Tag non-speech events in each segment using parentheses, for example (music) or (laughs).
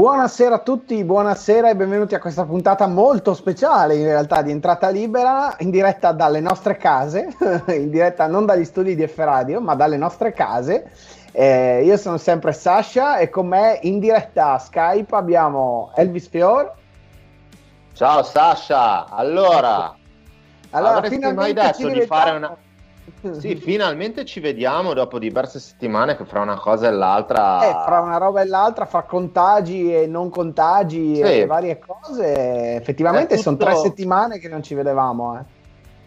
Buonasera a tutti, buonasera e benvenuti a questa puntata molto speciale in realtà di entrata libera in diretta dalle nostre case, (laughs) in diretta non dagli studi di F Radio ma dalle nostre case. Eh, io sono sempre Sasha e con me in diretta a Skype abbiamo Elvis Fior. Ciao Sasha, allora, allora avresti mai detto di fare una (laughs) sì, finalmente ci vediamo dopo diverse settimane che fra una cosa e l'altra... Eh, fra una roba e l'altra, fra contagi e non contagi sì. e varie cose, effettivamente tutto... sono tre settimane che non ci vedevamo. Eh.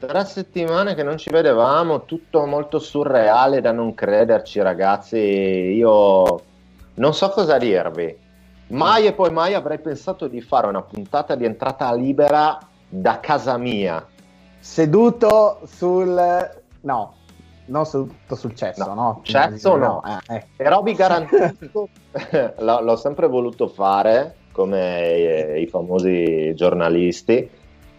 Tre settimane che non ci vedevamo, tutto molto surreale da non crederci ragazzi, io non so cosa dirvi. Mai e poi mai avrei pensato di fare una puntata di entrata libera da casa mia. Seduto sul No, non tutto sul cesso, no? no? Cesso no, no. Eh, eh. però vi garantisco, (laughs) (laughs) l'ho sempre voluto fare come i famosi giornalisti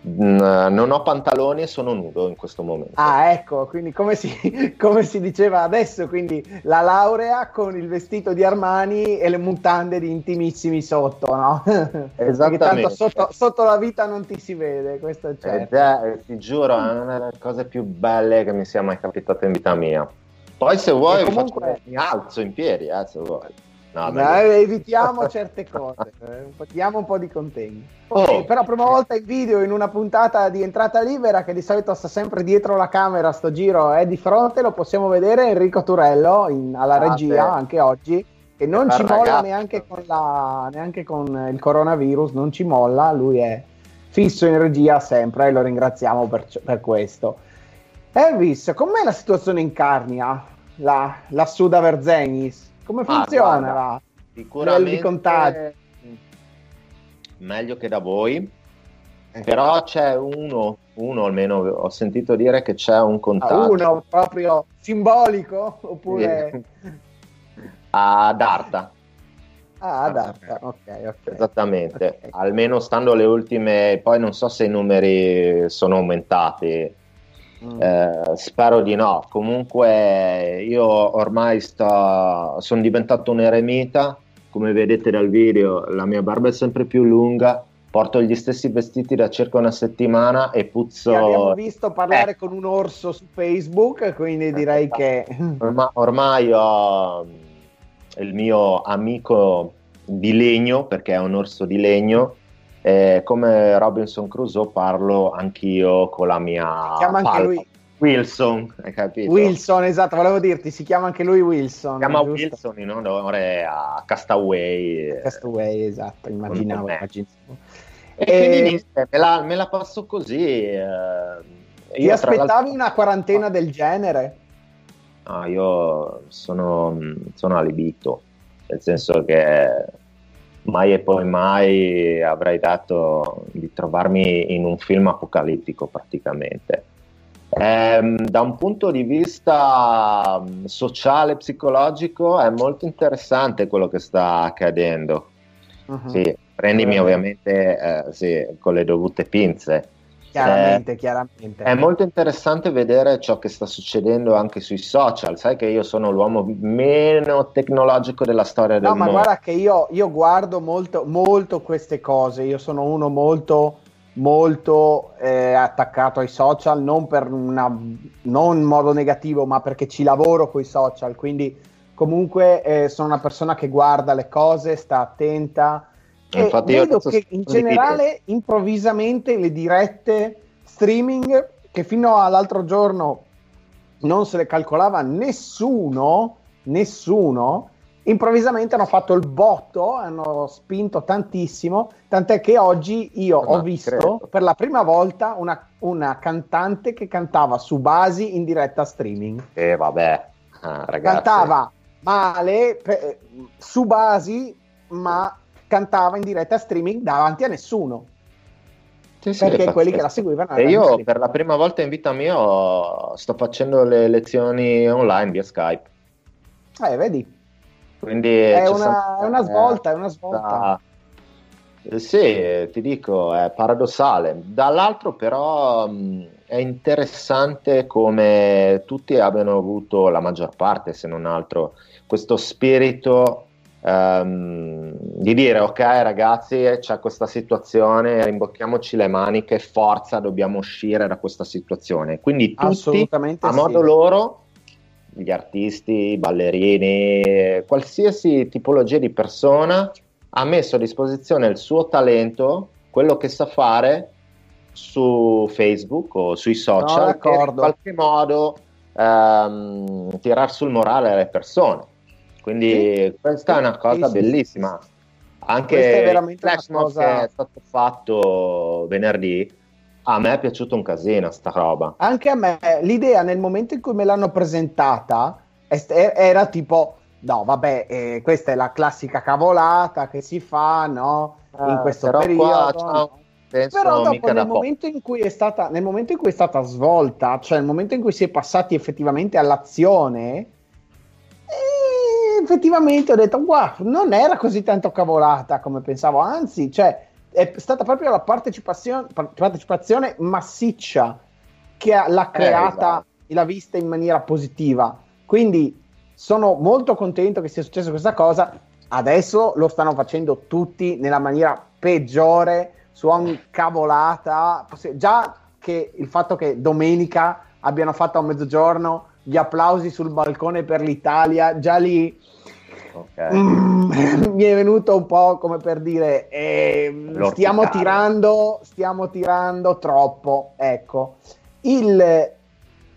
non ho pantaloni e sono nudo in questo momento. Ah, ecco, quindi come si, (laughs) come si, diceva adesso, quindi la laurea con il vestito di Armani e le mutande di intimissimi sotto, no? (laughs) Esattamente. tanto sotto, sotto, la vita non ti si vede, questo è certo. È, ti giuro, è una delle cose più belle che mi sia mai capitata in vita mia. Poi se vuoi comunque... faccio, mi alzo in piedi, eh, se vuoi. No, no, evitiamo (laughs) certe cose, eh, diamo un po' di contegno. Oh. Però prima volta in video in una puntata di entrata libera che di solito sta sempre dietro la camera, sto giro è di fronte, lo possiamo vedere Enrico Turello in, alla ah, regia sì. anche oggi che non ci molla neanche con, la, neanche con, il coronavirus, non ci molla, lui è fisso in regia sempre e lo ringraziamo per, per questo. Elvis, com'è la situazione in Carnia, la, lassù da Verzenis? Come ah, funziona ah, sicuramente di contagio? Meglio che da voi, eh. però c'è uno, uno almeno ho sentito dire che c'è un contagio. Ah, uno proprio simbolico oppure (laughs) ad Arta. Ah, ad Arta, ok, ok. Esattamente, okay. almeno stando le ultime, poi non so se i numeri sono aumentati Mm. Eh, spero di no. Comunque, io ormai sto, sono diventato un eremita. Come vedete dal video, la mia barba è sempre più lunga. Porto gli stessi vestiti da circa una settimana e puzzo. Ti abbiamo visto parlare eh. con un orso su Facebook, quindi direi che. Ormai, ormai ho il mio amico di legno, perché è un orso di legno eh, come Robinson Crusoe parlo anch'io con la mia si chiama anche lui Wilson, hai capito? Wilson, esatto, volevo dirti, si chiama anche lui Wilson. Si chiama giusto? Wilson in onore a Castaway. Castaway, esatto, immaginavo. immaginavo. E, e quindi me la, me la, passo così. Eh, Ti aspettavi una quarantena del genere? No, io sono, sono alibito, nel senso che mai e poi mai avrei dato di trovarmi in un film apocalittico praticamente. Eh, da un punto di vista mm, sociale, psicologico, è molto interessante quello che sta accadendo. Uh-huh. Sì, prendimi ovviamente eh, sì, con le dovute pinze. Chiaramente, eh, chiaramente. È molto interessante vedere ciò che sta succedendo anche sui social. Sai che io sono l'uomo meno tecnologico della storia del no, mondo. No, ma guarda che io, io, guardo molto, molto queste cose. Io sono uno molto, molto eh, attaccato ai social, non, per una, non in modo negativo, ma perché ci lavoro con i social. Quindi, comunque, eh, sono una persona che guarda le cose, sta attenta e Infatti vedo che in generale improvvisamente le dirette streaming che fino all'altro giorno non se le calcolava nessuno, nessuno, improvvisamente hanno fatto il botto, hanno spinto tantissimo, tant'è che oggi io ho visto credo. per la prima volta una, una, cantante che cantava su basi in diretta streaming. E eh, vabbè, ah, ragazzi. Cantava male pe- su basi, ma cantava in diretta streaming davanti a nessuno. Sì, sì, perché quelli che la seguivano e io per la prima volta in vita mia sto facendo le lezioni online via Skype. Eh vedi. Quindi è, una, è una, svolta è una svolta. eh, sì ti dico è paradossale. Dall'altro però mh, è interessante come tutti abbiano avuto la maggior parte se non altro questo spirito um, di dire ok ragazzi c'è questa situazione, rimbocchiamoci le maniche, forza, dobbiamo uscire da questa situazione. Quindi tutti a modo sì. loro, gli artisti, i ballerini, qualsiasi tipologia di persona ha messo a disposizione il suo talento, quello che sa fare su Facebook o sui social no, in qualche modo um, tirar sul morale alle persone. Quindi sì, questa è una cosa sì, bellissima. Anche il flash mob cosa... che è stato fatto venerdì, a me è piaciuto un casino sta roba. Anche a me, l'idea nel momento in cui me l'hanno presentata era tipo, no vabbè, eh, questa è la classica cavolata che si fa, no? In eh, questo periodo. Qua, però dopo nel momento, stata, nel momento, in cui è stata, svolta, cioè nel momento in cui si è passati effettivamente all'azione, effettivamente ho detto, wow, non era così tanto cavolata come pensavo, anzi, cioè, è stata proprio la partecipazione, partecipazione massiccia che l'ha eh, creata eh, e l'ha vista in maniera positiva. Quindi sono molto contento che sia successa questa cosa. Adesso lo stanno facendo tutti nella maniera peggiore, su ogni cavolata. Già che il fatto che domenica abbiano fatto a mezzogiorno gli applausi sul balcone per l'Italia, già lì Okay. Mm, (laughs) mi è venuto un po' come per dire eh, stiamo tirando stiamo tirando troppo ecco il,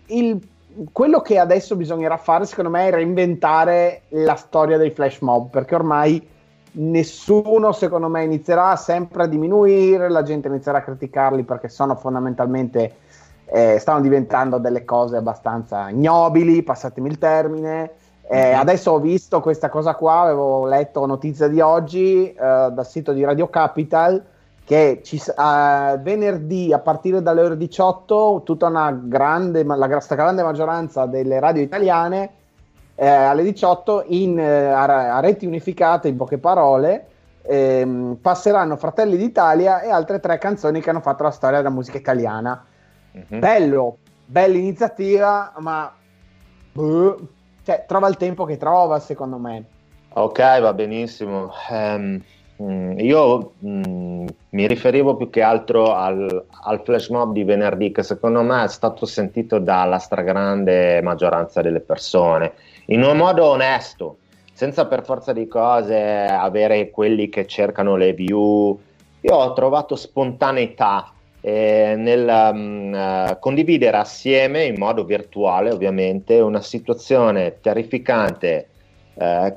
il, quello che adesso bisognerà fare secondo me è reinventare la storia dei flash mob perché ormai nessuno secondo me inizierà sempre a diminuire la gente inizierà a criticarli perché sono fondamentalmente eh, stanno diventando delle cose abbastanza ignobili passatemi il termine eh, mhm. adesso ho visto questa cosa qua, avevo letto notizia di oggi eh, dal sito di Radio Capital che ci, eh, venerdì a partire dalle ore 18 tutta una grande, la grande maggioranza delle radio italiane eh, alle 18 in, eh, a, a, reti unificate, in poche parole, ehm, passeranno Fratelli d'Italia e altre tre canzoni che hanno fatto la storia della musica italiana. Mm-hmm. Bello, bella iniziativa, ma... Buh, cioè, trova il tempo che trova, secondo me. Ok, va benissimo. Um, io um, mi riferivo più che altro al, al, flash mob di venerdì, che secondo me è stato sentito dalla stragrande maggioranza delle persone, in un modo onesto, senza per forza di cose avere quelli che cercano le view. Io ho trovato spontaneità eh, nel um, uh, condividere assieme in modo virtuale ovviamente una situazione terrificante uh,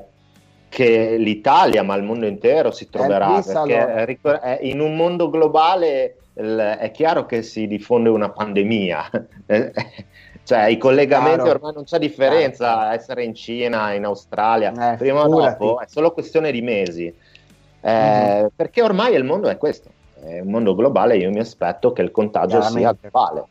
che l'Italia ma il mondo intero si troverà eh, perché allora. in un mondo globale è chiaro che si diffonde una pandemia (laughs) cioè i collegamenti Chiaro. ormai non c'è differenza Chiaro. essere in Cina, in Australia, eh, prima o dopo è solo questione di mesi, eh, mm-hmm. perché ormai il mondo è questo è un mondo globale, io mi aspetto che il contagio sia globale.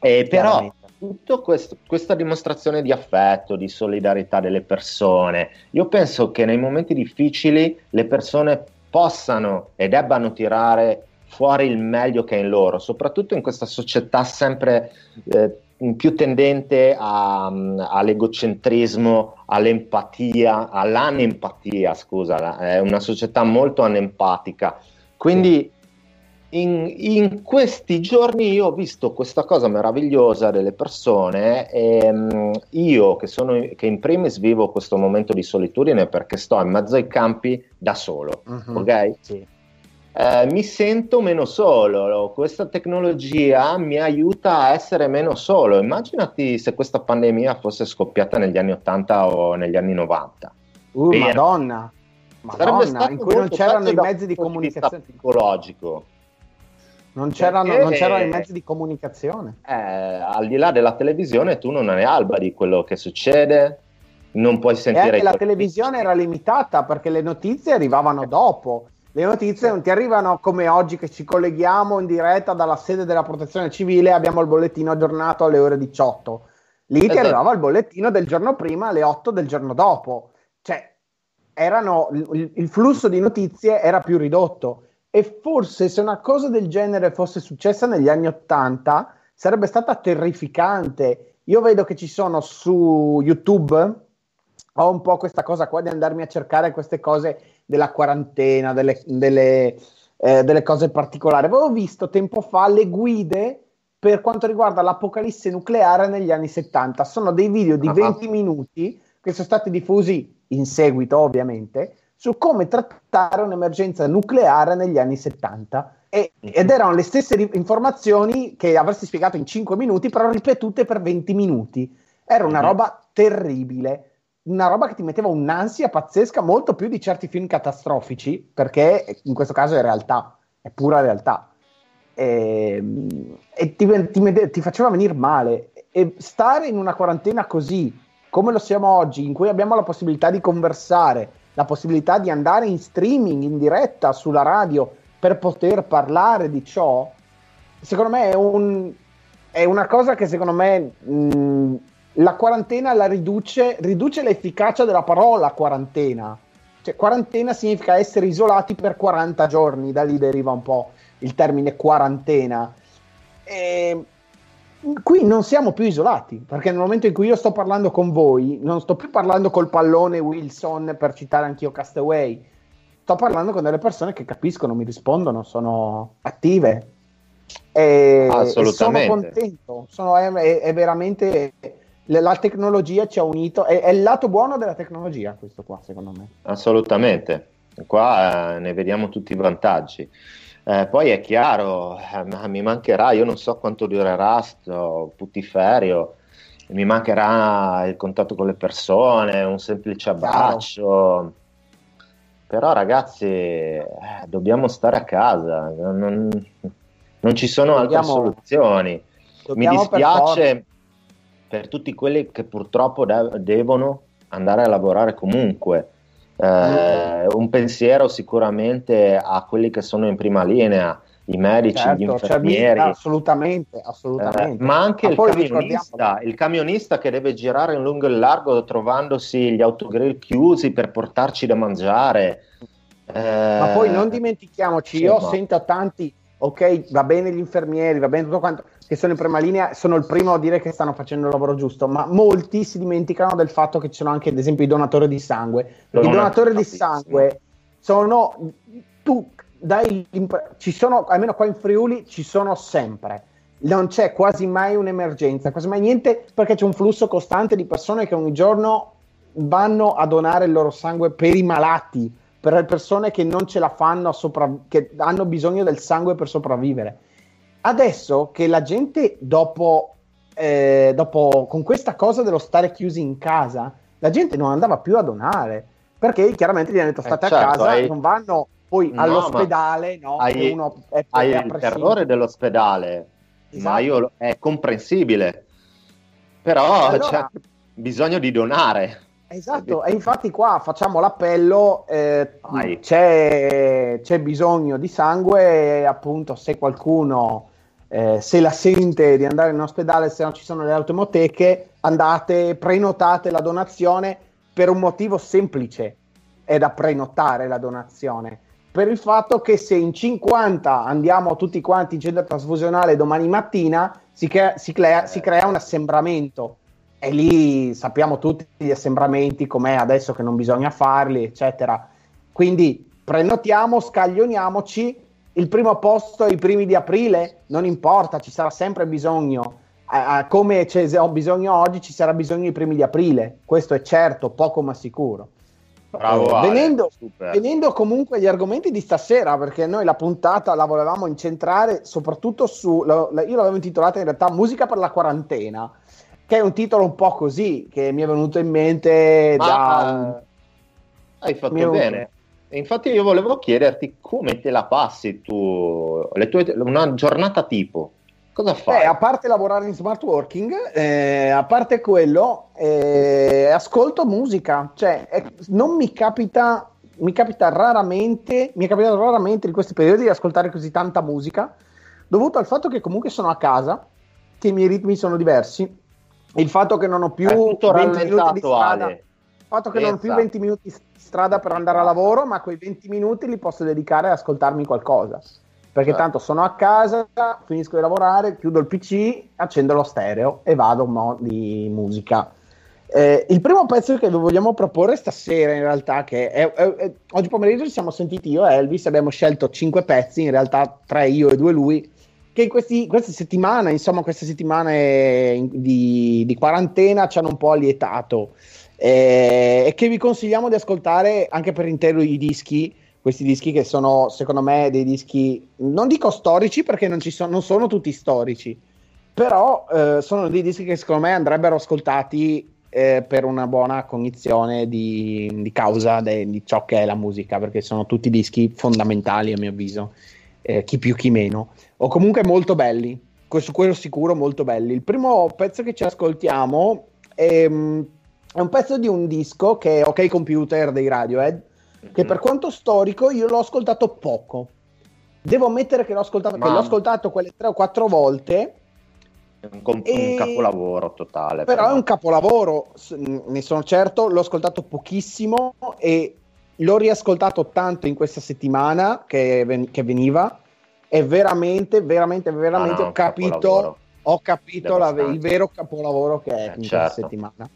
E però tutta questa dimostrazione di affetto, di solidarietà delle persone, io penso che nei momenti difficili le persone possano e debbano tirare fuori il meglio che è in loro, soprattutto in questa società sempre eh, più tendente a, all'egocentrismo, all'empatia, all'anempatia, scusa, è una società molto anempatica quindi in, in, questi giorni io ho visto questa cosa meravigliosa delle persone e um, io che, sono, che in primis vivo questo momento di solitudine perché sto in mezzo ai campi da solo, uh-huh, ok? Sì. Eh, mi sento meno solo, questa tecnologia mi aiuta a essere meno solo. Immaginati se questa pandemia fosse scoppiata negli anni 80 o negli anni 90. Uh, Madonna. Madonna, in cui non c'erano i mezzi di comunicazione psicologico. Non c'erano, Perché, non c'erano, i mezzi di comunicazione. Eh, al di là della televisione, tu non hai alba di quello che succede, non puoi sentire. E la televisione era limitata perché le notizie arrivavano dopo. Le notizie non ti arrivano come oggi che ci colleghiamo in diretta dalla sede della protezione civile e abbiamo il bollettino aggiornato alle ore 18. Lì esatto. ti arrivava il bollettino del giorno prima alle 8 del giorno dopo. Cioè, erano, il, il flusso di notizie era più ridotto e forse se una cosa del genere fosse successa negli anni 80 sarebbe stata terrificante. Io vedo che ci sono su YouTube, ho un po' questa cosa qua di andarmi a cercare queste cose della quarantena, delle, delle, eh, delle cose particolari. Avevo visto tempo fa le guide per quanto riguarda l'apocalisse nucleare negli anni 70. Sono dei video di uh-huh. 20 minuti che sono stati diffusi in seguito, ovviamente, su come trattare un'emergenza nucleare negli anni 70. E, ed erano le stesse ri- informazioni che avresti spiegato in 5 minuti, però ripetute per 20 minuti. Era una roba terribile una roba che ti metteva un'ansia pazzesca, molto più di certi film catastrofici, perché in questo caso è realtà, è pura realtà. E, e ti, ti, ti, faceva venire male. E stare in una quarantena così, come lo siamo oggi, in cui abbiamo la possibilità di conversare, la possibilità di andare in streaming, in diretta sulla radio, per poter parlare di ciò, secondo me è, un, è una cosa che secondo me mh, la quarantena la riduce, riduce l'efficacia della parola quarantena. Cioè, quarantena significa essere isolati per 40 giorni, da lì deriva un po' il termine quarantena. E qui non siamo più isolati, perché nel momento in cui io sto parlando con voi, non sto più parlando col pallone Wilson per citare anch'io Castaway, sto parlando con delle persone che capiscono, mi rispondono, sono attive. E, e sono contento, sono, è, è veramente la tecnologia ci ha unito, è, è, il lato buono della tecnologia questo qua secondo me. Assolutamente, qua eh, ne vediamo tutti i vantaggi. Eh, poi è chiaro, eh, mi mancherà, io non so quanto durerà sto putiferio, mi mancherà il contatto con le persone, un semplice abbraccio. Però ragazzi, eh, dobbiamo stare a casa, non, non ci sono dobbiamo, altre soluzioni. Mi dispiace per tutti quelli che purtroppo de- devono andare a lavorare comunque. Eh, un pensiero sicuramente a quelli che sono in prima linea, i medici, certo, gli infermieri. Cioè, assolutamente, assolutamente. Eh, ma anche ma il camionista, il camionista che deve girare in lungo e largo trovandosi gli autogrill chiusi per portarci da mangiare. Eh, ma poi non dimentichiamoci, insomma. io sento tanti, ok, va bene gli infermieri, va bene tutto quanto, che sono in prima linea, sono il primo a dire che stanno facendo il lavoro giusto, ma molti si dimenticano del fatto che ci sono anche, ad esempio, i donatori di sangue. I donatori di sangue sono tu dai ci sono almeno qua in Friuli ci sono sempre. Non c'è quasi mai un'emergenza, quasi mai niente perché c'è un flusso costante di persone che ogni giorno vanno a donare il loro sangue per i malati, per le persone che non ce la fanno, sopra- che hanno bisogno del sangue per sopravvivere adesso che la gente dopo, eh, dopo, con questa cosa dello stare chiusi in casa, la gente non andava più a donare perché chiaramente gli hanno detto eh, state eh certo, a casa, hai... non vanno poi no, all'ospedale, no? Hai, uno è, hai è il terrore dell'ospedale, esatto. ma io, è comprensibile, però allora, c'è bisogno di donare. Esatto, e infatti qua facciamo l'appello, eh, c'è, c'è, bisogno di sangue, appunto se qualcuno eh, se la sente di andare in ospedale, se non ci sono le automoteche, andate, prenotate la donazione per un motivo semplice, è da prenotare la donazione. Per il fatto che se in 50 andiamo tutti quanti in centro trasfusionale domani mattina, si crea, si crea, si crea un assembramento. E lì sappiamo tutti gli assembramenti, com'è adesso che non bisogna farli, eccetera. Quindi prenotiamo, scaglioniamoci il primo posto i primi di aprile, non importa, ci sarà sempre bisogno. Uh, come ho bisogno oggi, ci sarà bisogno i primi di aprile, questo è certo, poco ma sicuro. Bravo, eh, venendo, venendo, comunque agli argomenti di stasera, perché noi la puntata la volevamo incentrare soprattutto su, lo, io l'avevo intitolata in realtà Musica per la quarantena, che è un titolo un po' così, che mi è venuto in mente ma, da... Hai fatto bene. E infatti io volevo chiederti come te la passi tu, tue, una giornata tipo. Cosa fai? Beh, a parte lavorare in smart working, eh, a parte quello, eh, ascolto musica. Cioè, eh, non mi capita, mi capita raramente, mi è capitato raramente in questi periodi di ascoltare così tanta musica, dovuto al fatto che comunque sono a casa, che i miei ritmi sono diversi, il fatto che non ho più 20 minuti di strada, il fatto che non ho più 20 minuti di strada per andare a lavoro, ma quei 20 minuti li posso dedicare ad ascoltarmi qualcosa. Perché certo. tanto sono a casa, finisco di lavorare, chiudo il PC, accendo lo stereo e vado mo di musica. Eh, il primo pezzo che vi vogliamo proporre stasera, in realtà, che è, è, è, oggi pomeriggio ci siamo sentiti io e Elvis, abbiamo scelto 5 pezzi, in realtà 3 io e 2 lui, che in questi, queste settimane, insomma, queste settimane di, di quarantena ci hanno un po' allietato eh, e che vi consigliamo di ascoltare anche per intero i dischi questi dischi che sono secondo me dei dischi non dico storici perché non, sono, non sono tutti storici però eh, sono dei dischi che secondo me andrebbero ascoltati eh, per una buona cognizione di, di causa de, di ciò che è la musica perché sono tutti dischi fondamentali a mio avviso eh, chi più chi meno o comunque molto belli su quello sicuro molto belli. Il primo pezzo che ci ascoltiamo è, è un pezzo di un disco che è Ok Computer dei Radiohead che per quanto storico io l'ho ascoltato poco. Devo ammettere che l'ho ascoltato, che l'ho ascoltato quelle tre o quattro volte. È un, comp- e... un capolavoro totale. Però, però è un capolavoro, ne sono certo, l'ho ascoltato pochissimo e l'ho riascoltato tanto in questa settimana che, ven- che veniva e veramente, veramente, veramente ah, no, ho capito, ho capito la, il vero capolavoro che è eh, in certo. questa settimana.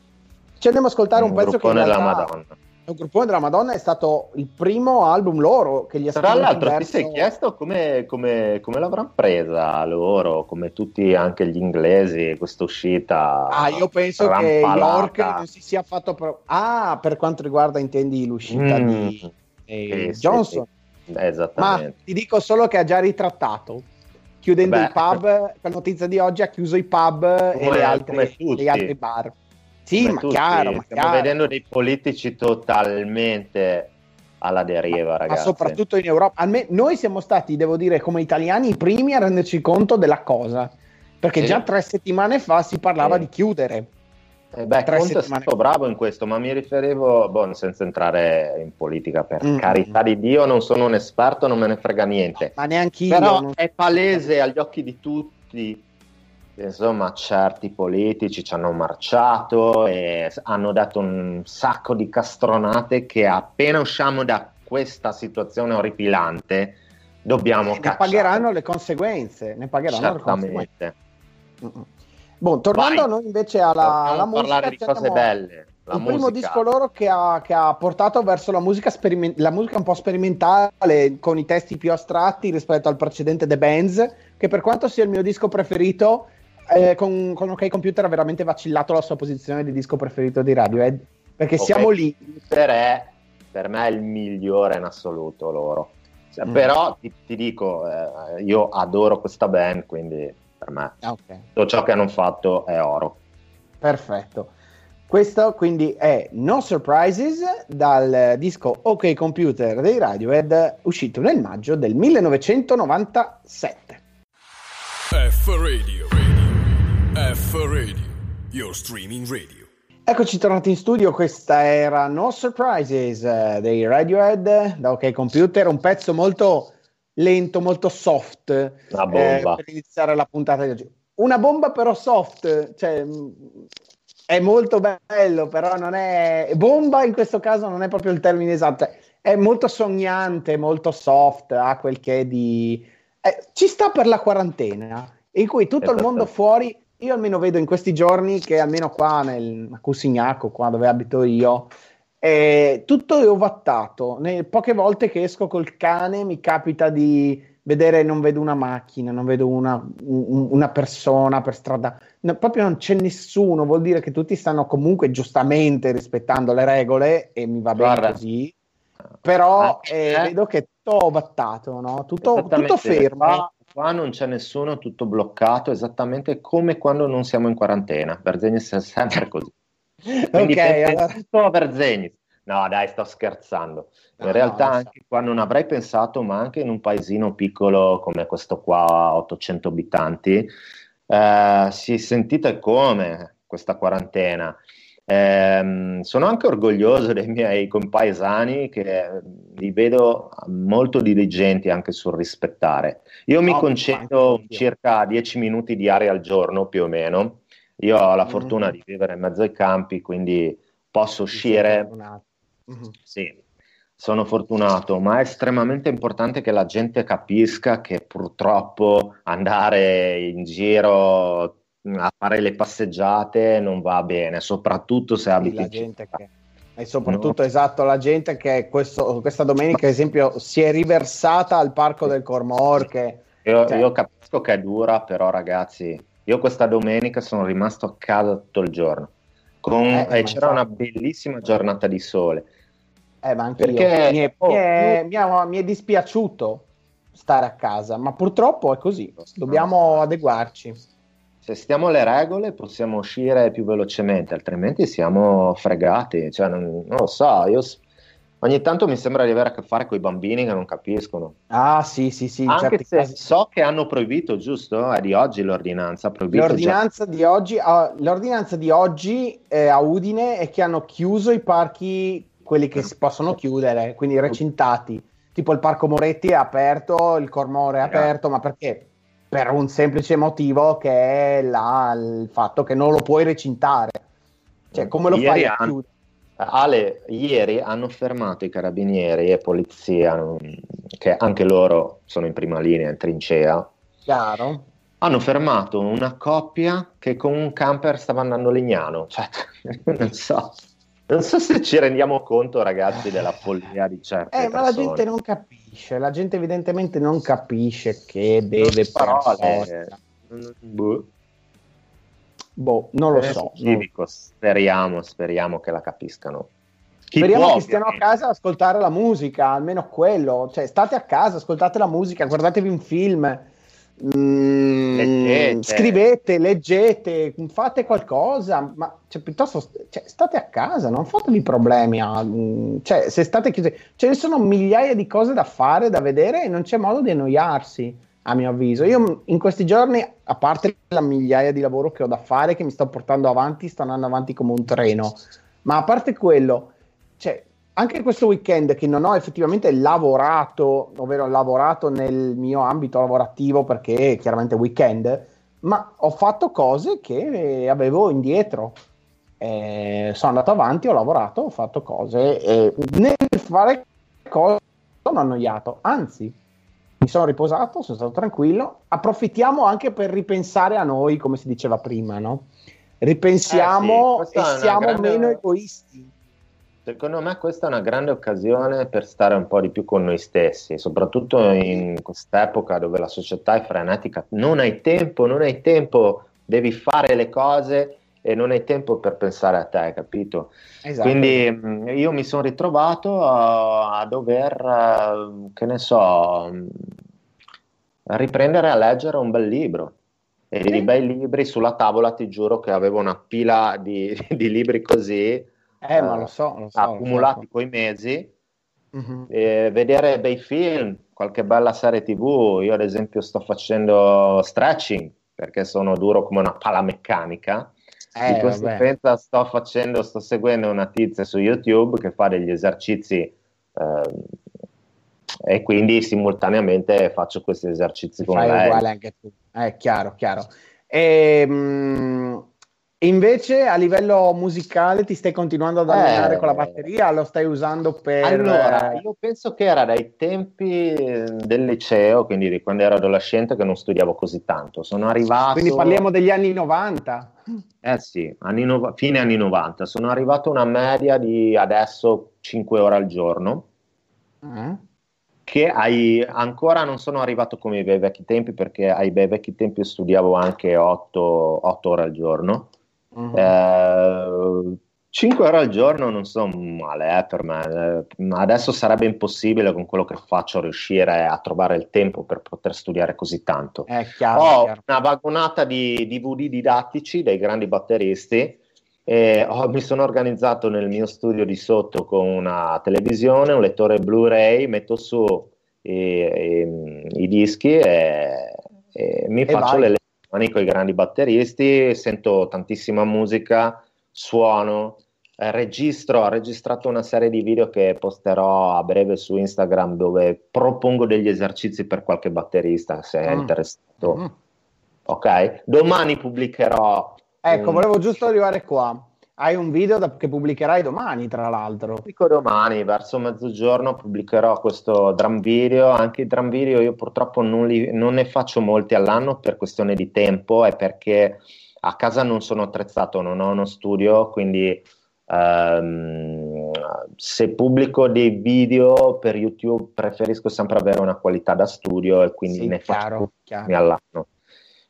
Ci andiamo ad ascoltare un, un pezzo che in realtà... Madonna un gruppone della Madonna è stato il primo album loro che gli ha scritto. Tra l'altro, verso... ti sei chiesto come, come, come, l'avranno presa loro, come tutti anche gli inglesi, questa uscita. Ah, io penso che York non si sia fatto. Pro... Ah, per quanto riguarda, intendi l'uscita mm, di eh, sì, Johnson. Sì, sì. Esattamente. Ma ti dico solo che ha già ritrattato. Chiudendo Beh. i pub, per notizia di oggi ha chiuso i pub come, e le altre, gli altri bar. Sì, ma tutti, chiaro, ma stiamo chiaro. vedendo dei politici totalmente alla deriva, ragazzi. Ma soprattutto in Europa. Me, noi siamo stati, devo dire, come italiani, i primi a renderci conto della cosa. Perché sì. già tre settimane fa si parlava sì. di chiudere. Eh beh, tre Conte è stato bravo in questo, ma mi riferivo, boh, senza entrare in politica, per mm. carità di Dio, non sono un esperto, non me ne frega niente. Ma neanche io. Però non... è palese agli occhi di tutti insomma certi politici ci hanno marciato e hanno dato un sacco di castronate che appena usciamo da questa situazione orripilante dobbiamo ne pagheranno le conseguenze ne pagheranno certamente le conseguenze. Bon, tornando Vai. noi invece alla, alla musica parlare di cose belle la il musica. primo disco loro che ha, che ha portato verso la musica, speriment- la musica un po' sperimentale con i testi più astratti rispetto al precedente The Bands che per quanto sia il mio disco preferito eh, con, con, OK Computer ha veramente vacillato la sua posizione di disco preferito di Radiohead. Perché okay. siamo lì. Per, è, per me è il migliore in assoluto loro. Cioè, mm. Però ti, ti dico, eh, io adoro questa band, quindi per me ah, okay. tutto ciò che hanno fatto è oro. Perfetto. Questo quindi è No Surprises dal disco OK Computer dei Radiohead uscito nel maggio del 1997. F Radio. F Radio, your streaming radio. Eccoci tornati in studio, questa era No Surprises uh, dei Radiohead da OK Computer, un pezzo molto lento, molto soft eh, per iniziare la puntata di oggi. Una bomba però soft, cioè mm, è molto bello, però non è bomba in questo caso non è proprio il termine esatto, è molto sognante, molto soft, ha quel che di eh, ci sta per la quarantena in cui tutto esatto. il mondo fuori io almeno vedo in questi giorni che almeno qua nel a Cusignacco, qua dove abito io, è tutto è ovattato. Ne, poche volte che esco col cane mi capita di vedere, non vedo una macchina, non vedo una, un, una persona per strada, no, proprio non c'è nessuno, vuol dire che tutti stanno comunque giustamente rispettando le regole e mi va Guarda. bene così. Però eh, eh, vedo che è tutto ovattato, no? tutto, tutto fermo qua non c'è nessuno, tutto bloccato, esattamente come quando non siamo in quarantena. Verzenis è sempre (laughs) così. Quindi ok, allora... tutto a Verzenis. No, dai, sto scherzando. In no, realtà, no, anche qua non avrei pensato, ma anche in un paesino piccolo come questo qua, 800 abitanti, eh, si è sentita come questa quarantena. Eh, sono anche orgoglioso dei miei compaesani che li vedo molto diligenti anche sul rispettare. Io mi oh, concedo circa 10 minuti di aria al giorno più o meno. Io ho la mm-hmm. fortuna di vivere in mezzo ai campi, quindi posso uscire. Mm-hmm. Sì, sono fortunato, ma è estremamente importante che la gente capisca che purtroppo andare in giro a fare le passeggiate non va bene, soprattutto se abiti la gente che... E soprattutto, no. esatto, la gente che questo, questa domenica, ad esempio, si è riversata al parco del Cormor. Che, io, cioè... io, capisco che è dura, però, ragazzi, io questa domenica sono rimasto a casa tutto il giorno. Con, eh, e c'era una bellissima giornata di sole. Eh, ma anche Perché, mi, è, oh, mi, è, mi, è, mi è dispiaciuto stare a casa, ma purtroppo è così. Dobbiamo adeguarci se stiamo alle regole possiamo uscire più velocemente, altrimenti siamo fregati. Cioè, non, non, lo so, io ogni tanto mi sembra di avere a che fare con i bambini che non capiscono. Ah, sì, sì, sì. Anche se casi... so che hanno proibito, giusto? È di oggi l'ordinanza. L'ordinanza di oggi, uh, l'ordinanza di oggi eh, a Udine è che hanno chiuso i parchi, quelli che si possono chiudere, quindi recintati. Tipo il Parco Moretti è aperto, il Cormore è aperto, ma perché? Per un semplice motivo che è la, il fatto che non lo puoi recintare. Cioè, come lo ieri fai a chiudere? Ale, ieri hanno fermato i carabinieri e polizia, che anche loro sono in prima linea, in trincea. Chiaro. Hanno fermato una coppia che con un camper stava andando a Legnano. Cioè, (laughs) non so. Non so se ci rendiamo conto, ragazzi, della follia di certe eh, persone. ma la gente non capisce, la gente evidentemente non capisce che deve parole. Boh. boh, non lo so. Civico, non... Speriamo, speriamo che la capiscano. Chi Speriamo può, che stiano a casa ad ascoltare la musica, almeno quello. Cioè, state a casa, ascoltate la musica, guardatevi un film Mm, leggete. Scrivete, leggete, fate qualcosa, ma cioè, piuttosto cioè, state a casa, non fatevi problemi. A, mm, cioè, se state chiusi, ce ne sono migliaia di cose da fare, da vedere e non c'è modo di annoiarsi, a mio avviso. Io in questi giorni, a parte la migliaia di lavoro che ho da fare, che mi sto portando avanti, sto andando avanti come un treno, ma a parte quello, cioè, anche questo weekend che non ho effettivamente lavorato, ovvero lavorato nel mio ambito lavorativo perché è chiaramente weekend, ma ho fatto cose che avevo indietro. Eh, sono andato avanti, ho lavorato, ho fatto cose e nel fare cose sono annoiato, anzi mi sono riposato, sono stato tranquillo. Approfittiamo anche per ripensare a noi, come si diceva prima, no? Ripensiamo eh sì, e siamo grande... meno egoisti Secondo me questa è una grande occasione per stare un po' di più con noi stessi, soprattutto in quest'epoca dove la società è frenetica. Non hai tempo, non hai tempo, devi fare le cose e non hai tempo per pensare a te, capito? Esatto. Quindi mm, io mi sono ritrovato a, a dover, uh, che ne so, mm, riprendere a leggere un bel libro. E di bei libri sulla tavola ti giuro che avevo una pila di, (laughs) di libri così eh, ma lo so, lo so accumulati so. coi mesi, uh-huh. vedere bei film, qualche bella serie tv. Io ad esempio sto facendo stretching perché sono duro come una pala meccanica. Eh, di conseguenza sto facendo, sto seguendo una tizia su YouTube che fa degli esercizi eh, e quindi simultaneamente faccio questi esercizi con Fai lei. uguale anche tu. È eh, chiaro, chiaro. E, ehm, Invece a livello musicale ti stai continuando ad allenare eh, con la batteria? Lo stai usando per... Allora, io penso che era dai tempi del liceo, quindi di quando ero adolescente, che non studiavo così tanto. Sono arrivato... Quindi parliamo degli anni 90? Eh sì, anni no... fine anni 90. Sono arrivato a una media di adesso 5 ore al giorno. Mm. Che ai... ancora non sono arrivato come i bei vecchi tempi, perché ai bei vecchi tempi studiavo anche 8, 8 ore al giorno Uh-huh. Eh, 5 ore al giorno non sono male eh, per me. Eh, adesso sarebbe impossibile con quello che faccio riuscire a trovare il tempo per poter studiare così tanto. Chiaro, Ho chiaro. una vagonata di DVD didattici dei grandi batteristi E oh, mi sono organizzato nel mio studio di sotto con una televisione, un lettore Blu-ray, metto su i, i, i dischi e, e mi e faccio vai. le lezioni con i grandi batteristi, sento tantissima musica, suono, eh, registro, ho registrato una serie di video che posterò a breve su Instagram dove propongo degli esercizi per qualche batterista se è mm. interessato. Mm. Ok, domani pubblicherò Ecco, un... volevo giusto arrivare qua. Hai un video da, che pubblicherai domani, tra l'altro. Pubblico domani, verso mezzogiorno, pubblicherò questo drum video. Anche i drum video io purtroppo non, li, non ne faccio molti all'anno per questione di tempo e perché a casa non sono attrezzato, non ho uno studio, quindi um, se pubblico dei video per YouTube preferisco sempre avere una qualità da studio e quindi sì, ne chiaro, faccio chiaro. all'anno.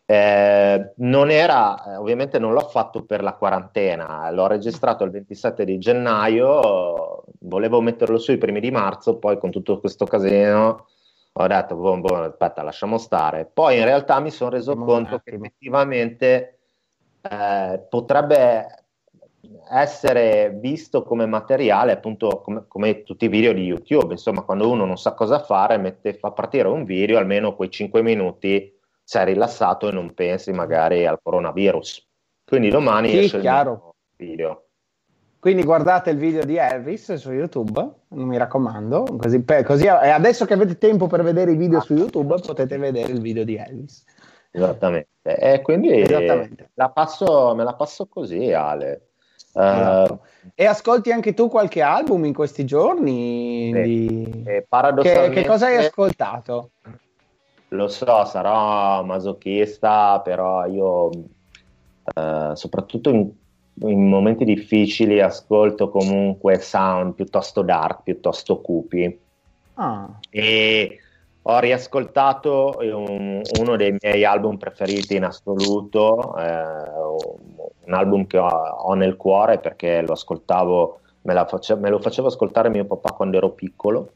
Eh, non era, eh, ovviamente non l'ho fatto per la quarantena, l'ho registrato il 27 di gennaio, volevo metterlo su i primi di marzo, poi con tutto questo casino ho detto, boh, boh, aspetta, lasciamo stare. Poi in realtà mi sono reso conto che effettivamente eh, potrebbe essere visto come materiale, appunto come, come, tutti i video di YouTube, insomma, quando uno non sa cosa fare, mette, fa partire un video, almeno quei 5 minuti sei rilassato e non pensi magari al coronavirus. Quindi domani sì, esce chiaro. il video. Quindi guardate il video di Elvis su YouTube, mi raccomando, così, per, così adesso che avete tempo per vedere i video su YouTube potete vedere il video di Elvis. Esattamente, e quindi Esattamente. La passo, me la passo così Ale. Uh, e ascolti anche tu qualche album in questi giorni? Sì. Di... Che, che cosa hai ascoltato? Lo so, sarò masochista, però io eh, soprattutto in, in, momenti difficili ascolto comunque sound piuttosto dark, piuttosto cupi. Ah. E ho riascoltato un, uno dei miei album preferiti in assoluto, eh, un album che ho, ho, nel cuore perché lo ascoltavo, me, face, me lo facevo ascoltare mio papà quando ero piccolo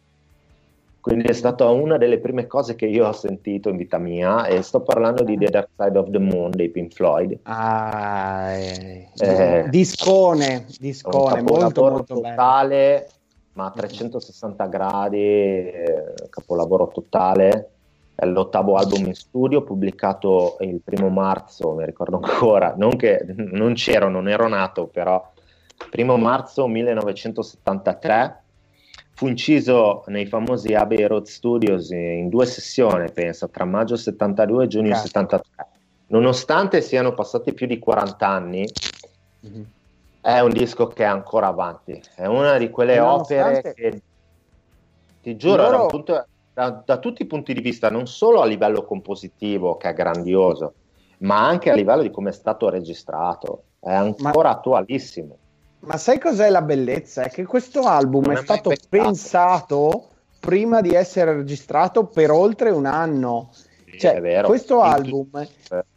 quindi è stata una delle prime cose che io ho sentito in vita mia e sto parlando di The Dark Side of the Moon dei Pink Floyd. Ah, eh, eh, discone, discone, molto molto totale, bello. ma a 360 gradi, eh, capolavoro totale. È l'ottavo album in studio, pubblicato il primo marzo, mi ricordo ancora, non che non c'ero, non ero nato, però primo marzo 1973 fu inciso nei famosi Abbey Road Studios in due sessioni, penso, tra maggio 72 e giugno Cazzo. 73. Nonostante siano passati più di 40 anni, mm-hmm. è un disco che è ancora avanti. È una di quelle opere che, ti giuro, loro... da, punto, da, da tutti i punti di vista, non solo a livello compositivo, che è grandioso, ma anche a livello di come è stato registrato. È ancora ma... attualissimo. Ma sai cos'è la bellezza? È che questo album non è, è stato pensato prima di essere registrato per oltre un anno. Sì, cioè, questo album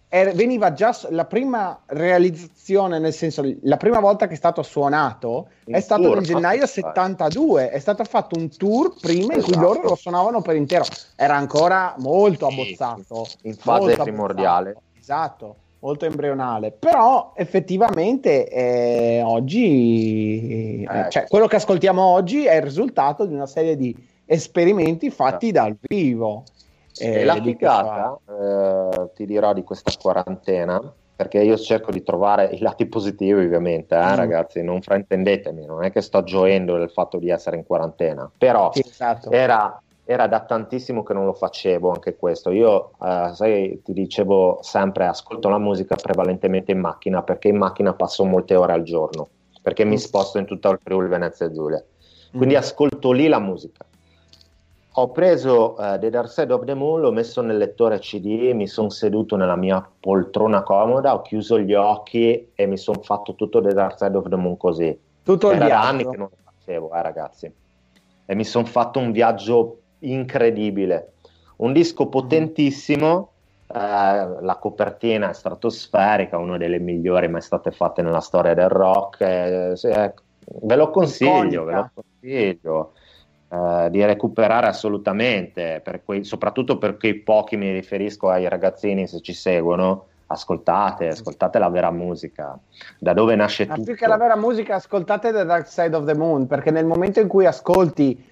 è, veniva già la prima realizzazione, nel senso la prima volta che è stato suonato il è stato tour, nel gennaio 72. È stato fatto un tour prima esatto. in cui loro lo suonavano per intero. Era ancora molto abbozzato. In fase primordiale. Abbozzato. Esatto molto embrionale, però effettivamente eh, oggi, eh, cioè, quello che ascoltiamo oggi è il risultato di una serie di esperimenti fatti certo. dal vivo. Eh, la figata, eh, ti dirò, di questa quarantena, perché io cerco di trovare i lati positivi ovviamente, eh, mm. ragazzi, non fraintendetemi, non è che sto gioendo del fatto di essere in quarantena, però sì, esatto. era era da tantissimo che non lo facevo anche questo. Io, eh, sai, ti dicevo sempre, ascolto la musica prevalentemente in macchina perché in macchina passo molte ore al giorno, perché mm. mi sposto in tutta il Friuli Venezia Giulia. Quindi mm. ascolto lì la musica. Ho preso uh, The Dark Side of the Moon, l'ho messo nel lettore CD, mi sono seduto nella mia poltrona comoda, ho chiuso gli occhi e mi sono fatto tutto The Dark Side of the Moon così. Tutto Era il viaggio. da anni che non lo facevo, eh, ragazzi. E mi sono fatto un viaggio incredibile. Un disco potentissimo, eh, la copertina è stratosferica, una delle migliori mai state fatte nella storia del rock. Eh, eh, ve lo consiglio, ve lo consiglio. Uh, di recuperare assolutamente, per quei, soprattutto per quei pochi mi riferisco ai ragazzini se ci seguono, ascoltate, ascoltate la vera musica, da dove nasce Ma tutto. Più che la vera musica, ascoltate The Dark Side of the Moon, perché nel momento in cui ascolti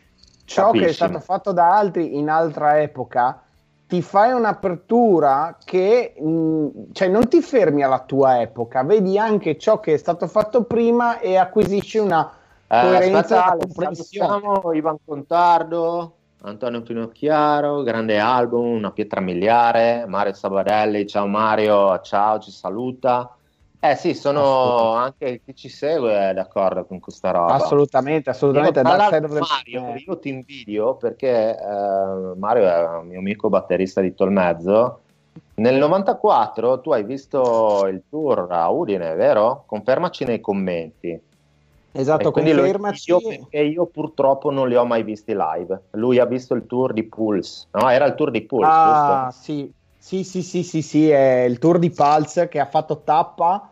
ciò che è stato fatto da altri in altra epoca, ti fai un'apertura che mh, mm, cioè non ti fermi alla tua epoca, vedi anche ciò che è stato fatto prima e acquisisci una eh, coerenza aspetta, comprensione. Ivan Contardo, Antonio Pinocchiaro, grande album, una pietra miliare, Mario Sabadelli, ciao Mario, ciao, ci saluta. Eh sì, sono anche chi ci segue è d'accordo con questa roba. Assolutamente, assolutamente. Io, Mario, io ti invidio perché eh, Mario è un mio amico batterista di Tolmezzo. Nel 94 tu hai visto il tour a Udine, vero? Confermaci nei commenti. Esatto, e confermaci. Io, perché io purtroppo non li ho mai visti live. Lui ha visto il tour di Pulse, no? Era il tour di Pulse, ah, giusto? sì. Sì, sì, sì, sì, sì, è il tour di Pulse che ha fatto tappa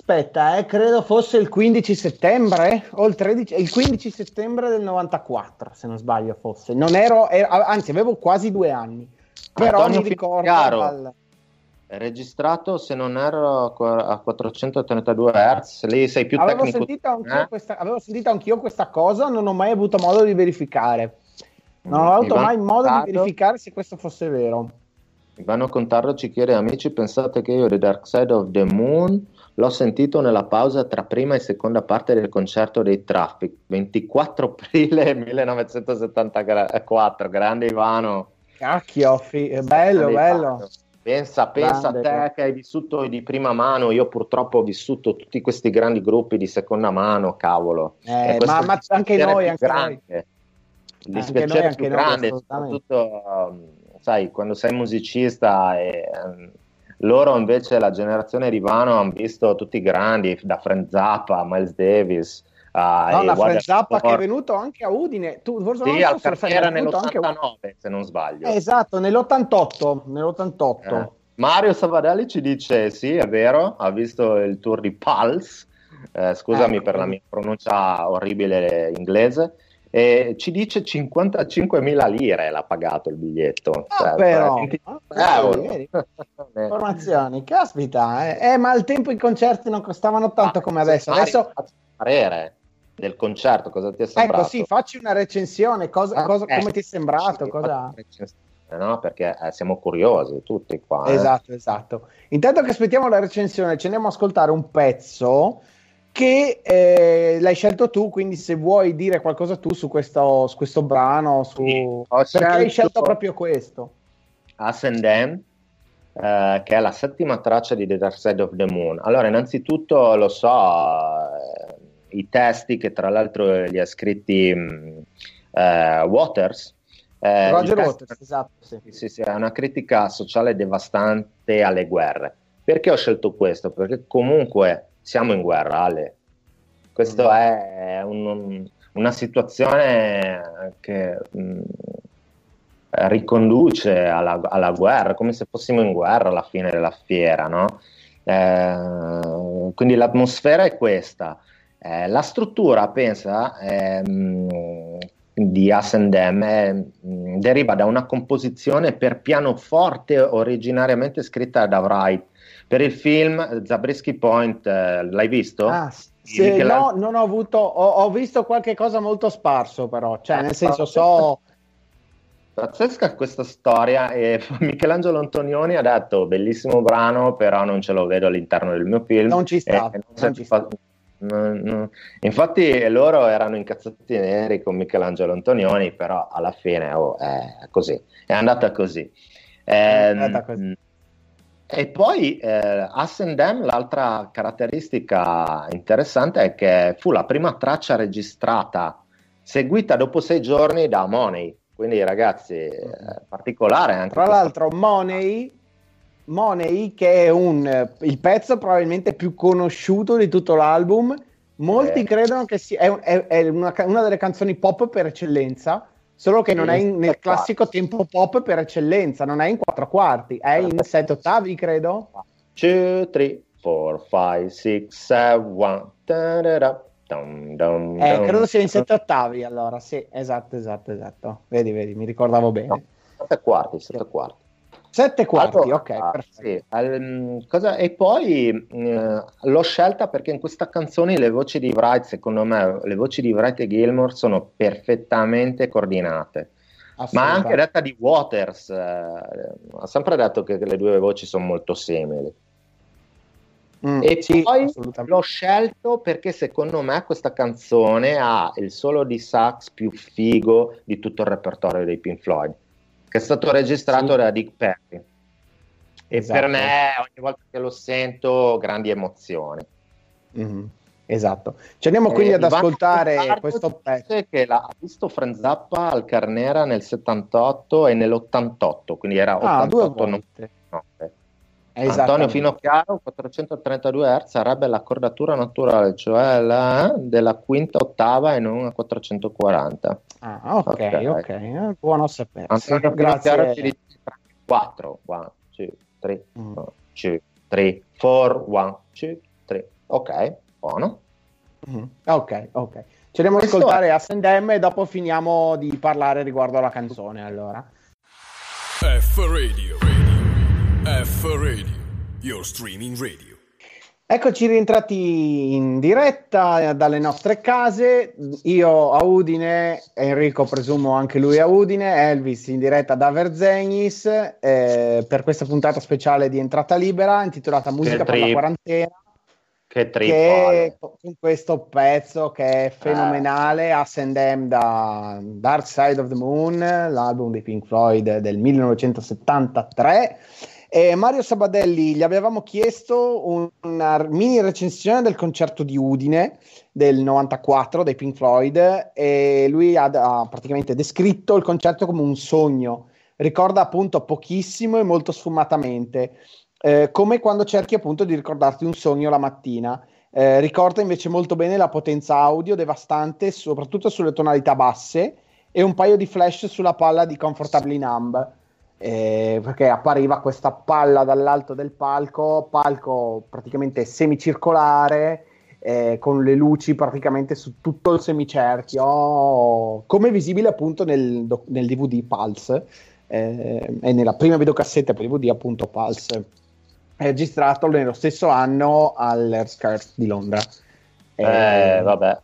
Aspetta, eh, credo fosse il 15 settembre o il 13, il 15 settembre del 94, se non sbaglio fosse. Non ero, ero anzi avevo quasi due anni, però Antonio mi ricordo al... Registrato se non ero a 432 Hz, lì sei più avevo tecnico. Sentito anch'io eh? questa, avevo sentito anch'io questa cosa, non ho mai avuto modo di verificare. Non ho avuto mai modo di verificare se questo fosse vero. Ivano Contardo ci chiede, amici, pensate che io The Dark Side of the Moon L'ho sentito nella pausa tra prima e seconda parte del concerto dei Traffic, 24 (laughs) aprile 1974. Grande Ivano. Cacchio, fi- bello, bello. Pensa, pensa a te che hai vissuto di prima mano, io purtroppo ho vissuto tutti questi grandi gruppi di seconda mano, cavolo. Eh, ma, ma anche noi, anche grande. noi. Il dispiacere più grande, soprattutto, sai, quando sei musicista e... Loro invece, la generazione Rivano, hanno visto tutti i grandi, da Frank Zappa, Miles Davis. Uh, no, la Frank Zappa che è venuto anche a Udine. Tu, forse sì, non so se era nell'89, anche... se non sbaglio. esatto, nell'88. nell'88. Eh. Mario Savadelli ci dice: Sì, è vero, ha visto il tour di Pulse. Eh, scusami eh, per la mia pronuncia orribile inglese e ci dice 55.000 lire l'ha pagato il biglietto. Ah, cioè, però, 20... ah, informazioni, caspita, eh. eh. ma al tempo i concerti non costavano tanto ah, come adesso. adesso... Parere del concerto, cosa ti è sembrato? Ecco, sì, facci una recensione, cosa, ah, cosa, eh, come ti è sembrato? Cosa... No, perché eh, siamo curiosi tutti qua. Eh. Esatto, esatto. Intanto che aspettiamo la recensione, ci andiamo a ascoltare un pezzo che eh, l'hai scelto tu, quindi se vuoi dire qualcosa tu su questo, su questo brano, su... Sì, perché hai scelto proprio questo? Us and Them, eh, che è la settima traccia di The Dark Side of the Moon. Allora, innanzitutto lo so, eh, i testi che tra l'altro li ha scritti mh, eh, Waters. Eh, Roger Waters, esatto. Sì. Sì, sì, è una critica sociale devastante alle guerre. Perché ho scelto questo? Perché comunque siamo in guerra, Ale. Questo mm. è un, una situazione che mh, mm, riconduce alla, alla, guerra, come se fossimo in guerra alla fine della fiera, no? Eh, quindi l'atmosfera è questa. Eh, la struttura, pensa, eh, di Ascendem mm, deriva da una composizione per pianoforte originariamente scritta da Wright per il film Zabriskie Point, eh, l'hai visto? Ah, sì, no, non ho avuto, ho, ho, visto qualche cosa molto sparso però, cioè nel senso so... Pazzesca questa storia e (laughs) Michelangelo Antonioni ha detto bellissimo brano però non ce lo vedo all'interno del mio film. Non ci sta. Non non ci sta. No, no. Infatti loro erano incazzati neri con Michelangelo Antonioni, però alla fine oh, è così, è andata così. È andata così. E poi eh, Them, l'altra caratteristica interessante è che fu la prima traccia registrata, seguita dopo sei giorni da Money. Quindi ragazzi, eh, particolare anche. Tra l'altro Money, Money che è un, il pezzo probabilmente più conosciuto di tutto l'album, molti eh. credono che sia è, è, è una, una delle canzoni pop per eccellenza Solo che non è in, nel classico tempo pop per eccellenza, non è in quattro quarti, è in sette ottavi, credo. 2, 3, 4, 5, 6, 7, 1. Dum, dum, eh, credo sia in sette ottavi allora, sì, esatto, esatto, esatto. Vedi, vedi, mi ricordavo bene. No, sette quarti, sette quarti. Sette quarti, allora, ok. Ah, sì, al, cosa, e poi eh, l'ho scelta perché in questa canzone le voci di Wright, secondo me, le voci di Wright e Gilmore sono perfettamente coordinate. Ma anche detta di Waters, eh, ha sempre detto che, che le due voci sono molto simili. Mm, e sì, poi l'ho scelto perché secondo me questa canzone ha il solo di sax più figo di tutto il repertorio dei Pink Floyd che è stato registrato sì. da Dick Perry. E esatto. per me, ogni volta che lo sento, grandi emozioni. Mm-hmm. Esatto. Ci andiamo quindi eh, ad ascoltare questo pezzo. che l'ha visto Frank Zappa al Carnera nel 78 e nell'88, quindi era ah, 88 non... Antonio Finocchiaro 432 Hz sarebbe l'accordatura naturale, cioè la della quinta ottava e non a 440. Ah, ok, ok, okay. Eh, buono sapere. Antonio Finocchiaro ci dice 4, 1, 2, 3, 2, 3, 4, 1, 2, 3. Ok, buono. Mm-hmm. Ok, ok. Ci andiamo ad ascoltare Ascend M e dopo finiamo di parlare riguardo alla canzone allora. F Radio. F Radio, your streaming radio. Eccoci rientrati in diretta dalle nostre case, io a Udine, Enrico presumo anche lui a Udine, Elvis in diretta da Verzenis eh, per questa puntata speciale di Entrata Libera intitolata Musica per la quarantena. Che trip! Con questo pezzo che è fenomenale, eh. Ascend M da Dark Side of the Moon, l'album di Pink Floyd del 1973. E Mario Sabadelli gli avevamo chiesto una mini recensione del concerto di Udine del 94 dei Pink Floyd e lui ha, ha praticamente descritto il concerto come un sogno. Ricorda appunto pochissimo e molto sfumatamente eh, come quando cerchi appunto di ricordarti un sogno la mattina. Eh, ricorda invece molto bene la potenza audio devastante, soprattutto sulle tonalità basse, e un paio di flash sulla palla di Comfortably Numb. Eh, perché appariva questa palla dall'alto del palco, palco praticamente semicircolare, eh, con le luci praticamente su tutto il semicerchio, come visibile appunto nel, nel DVD Pulse eh, e nella prima videocassetta per DVD appunto Pulse registrato nello stesso anno all'Erskart di Londra. Eh, eh, vabbè.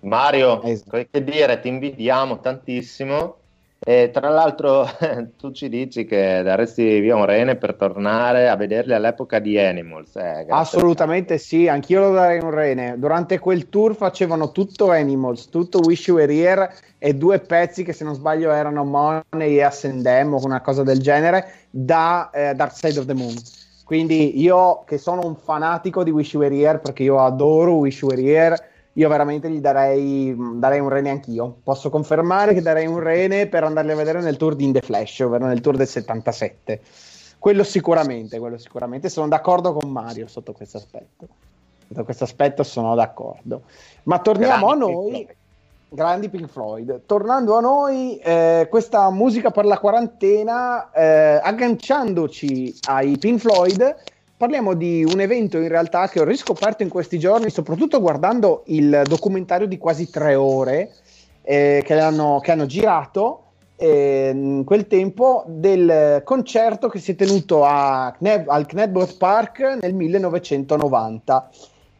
Mario, esatto. che dire, ti invidiamo tantissimo. E tra l'altro (laughs) tu ci dici che daresti via un rene per tornare a vederli all'epoca di Animals. Eh, Assolutamente sì, anch'io lo darei un rene. Durante quel tour facevano tutto Animals, tutto Wish You Were Here e due pezzi che se non sbaglio erano Money e Ascendem o una cosa del genere da eh, Dark Side of the Moon. Quindi io che sono un fanatico di Wish You Were Here, perché io adoro Wish You Were Here, io veramente gli darei, darei, un rene anch'io. Posso confermare che darei un rene per andarli a vedere nel tour di In The Flash, ovvero nel tour del 77. Quello sicuramente, quello sicuramente. Sono d'accordo con Mario sotto questo aspetto. Sotto questo aspetto sono d'accordo. Ma torniamo Grandi a noi grandi Pink Floyd. Tornando a noi, eh, questa musica per la quarantena, eh, agganciandoci ai Pink Floyd, parliamo di un evento in realtà che ho riscoperto in questi giorni, soprattutto guardando il documentario di quasi tre ore eh, che, hanno, che, hanno, girato. Eh, in quel tempo del concerto che si è tenuto a, al Knebworth Park nel 1990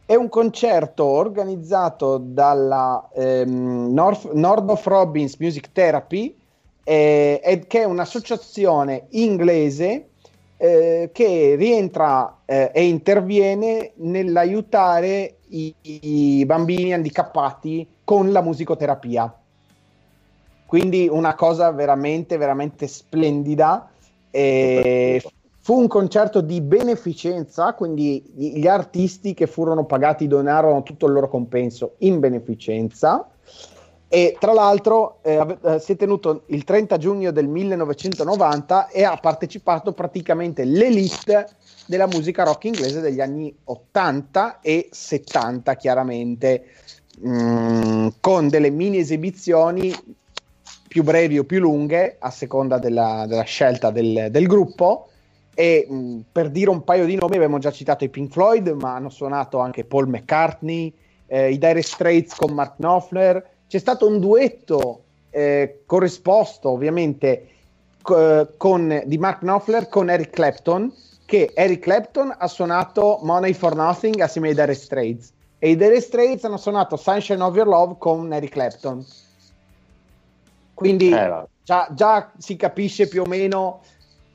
è un concerto organizzato dalla ehm, North, North Robbins Music Therapy, eh, che è un'associazione inglese eh, che rientra eh, e interviene nell'aiutare i, i, bambini handicappati con la musicoterapia. Quindi una cosa veramente, veramente splendida. E Fu un concerto di beneficenza, quindi gli artisti che furono pagati donarono tutto il loro compenso in beneficenza. E tra l'altro eh, eh si è tenuto il 30 giugno del 1990 e ha partecipato praticamente l'elite della musica rock inglese degli anni 80 e 70, chiaramente, mm, con delle mini esibizioni più brevi o più lunghe a seconda della, della scelta del, del gruppo e mh, per dire un paio di nomi, abbiamo già citato i Pink Floyd, ma hanno suonato anche Paul McCartney, eh, i Dire Straits con Mark Knopfler. C'è stato un duetto eh, corrisposto, ovviamente, con, di Mark Knopfler con Eric Clapton, che Eric Clapton ha suonato Money for Nothing assieme ai Dire Straits e i Dire Straits hanno suonato Sunshine of Your Love con Eric Clapton. Quindi eh, già, già, si capisce più o meno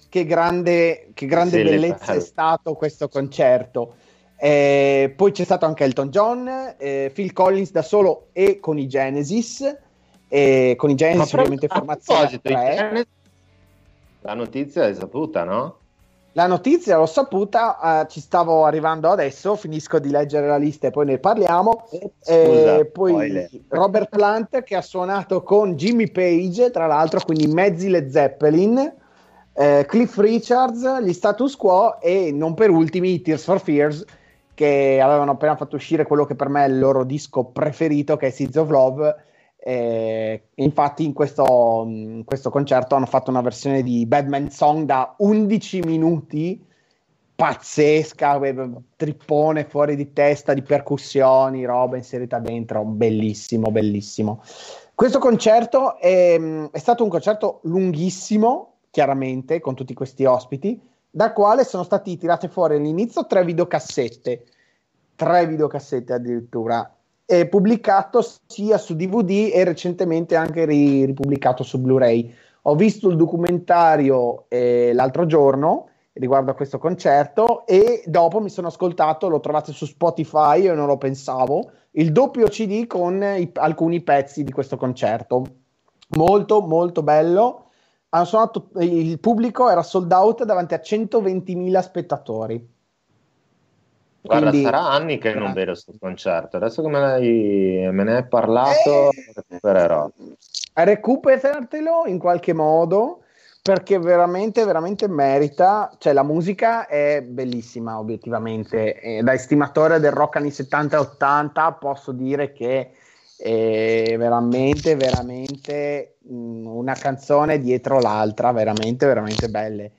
che grande, che grande sì, bellezza è stato questo concerto. Eh, poi c'è stato anche Elton John, eh, Phil Collins da solo e con i Genesis, eh, con i Genesis ovviamente formazione 3. La notizia è saputa, no? La notizia l'ho saputa, uh, ci stavo arrivando adesso, finisco di leggere la lista e poi ne parliamo. Scusa, eh, poi spoiler. Robert Plant che ha suonato con Jimmy Page, tra l'altro, quindi mezzi Led Zeppelin, eh, Cliff Richards, gli Status Quo e non per ultimi Tears for Fears che avevano appena fatto uscire quello che per me è il loro disco preferito che è Seeds of Love eh, infatti in questo, in questo, concerto hanno fatto una versione di Batman Song da 11 minuti pazzesca, trippone fuori di testa di percussioni, roba inserita dentro, bellissimo, bellissimo. Questo concerto è, è stato un concerto lunghissimo, chiaramente, con tutti questi ospiti, dal quale sono stati tirate fuori all'inizio tre videocassette, tre videocassette addirittura, eh, pubblicato sia su DVD e recentemente anche ri- ripubblicato su Blu-ray. Ho visto il documentario eh, l'altro giorno riguardo a questo concerto e dopo mi sono ascoltato, lo trovate su Spotify, io non lo pensavo, il doppio CD con i, alcuni pezzi di questo concerto. Molto, molto bello. Hanno suonato, il pubblico era sold out davanti a 120.000 spettatori. Guarda, Quindi, sarà anni che non vedo questo concerto. Adesso che me, me ne hai parlato, eh, recupererò. Recuperatelo in qualche modo perché veramente, veramente merita. Cioè, la musica è bellissima, obiettivamente. E da estimatore del rock anni 70 e 80 posso dire che è veramente, veramente mh, una canzone dietro l'altra, veramente, veramente belle.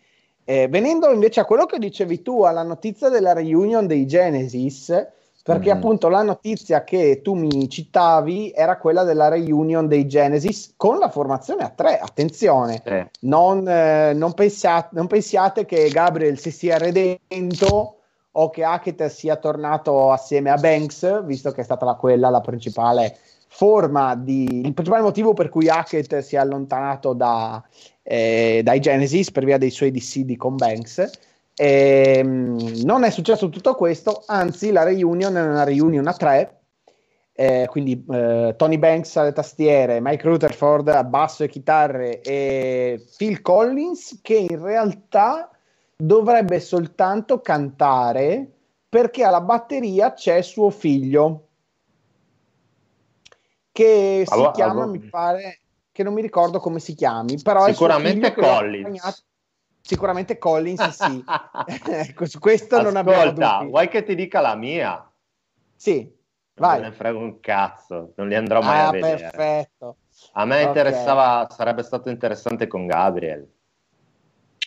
Eh, venendo invece a quello che dicevi tu, alla notizia della reunion dei Genesis, perché mm-hmm. appunto la notizia che tu mi citavi era quella della reunion dei Genesis con la formazione a tre. Attenzione, eh. non, eh, non, pensiate, non, pensiate, che Gabriel si sia redento o che Hackett sia tornato assieme a Banks, visto che è stata la, quella la principale forma di, il principale motivo per cui Hackett si è allontanato da, eh, dai Genesis per via dei suoi dissidi con Banks. E, ehm, non è successo tutto questo, anzi la reunion è una reunion a tre, eh, quindi eh, Tony Banks alle tastiere, Mike Rutherford a basso e chitarre e Phil Collins che in realtà dovrebbe soltanto cantare perché alla batteria c'è suo figlio che allora, si chiama, allora... mi pare, che non mi ricordo come si chiami, però sicuramente Collins. Sicuramente Collins, sì. (laughs) (laughs) ecco, su questo Ascolta, non abbiamo dubbi. vuoi che ti dica la mia? Sì, vai. Non me ne frego un cazzo, non li andrò mai ah, a vedere. perfetto. A me okay. interessava, sarebbe stato interessante con Gabriel.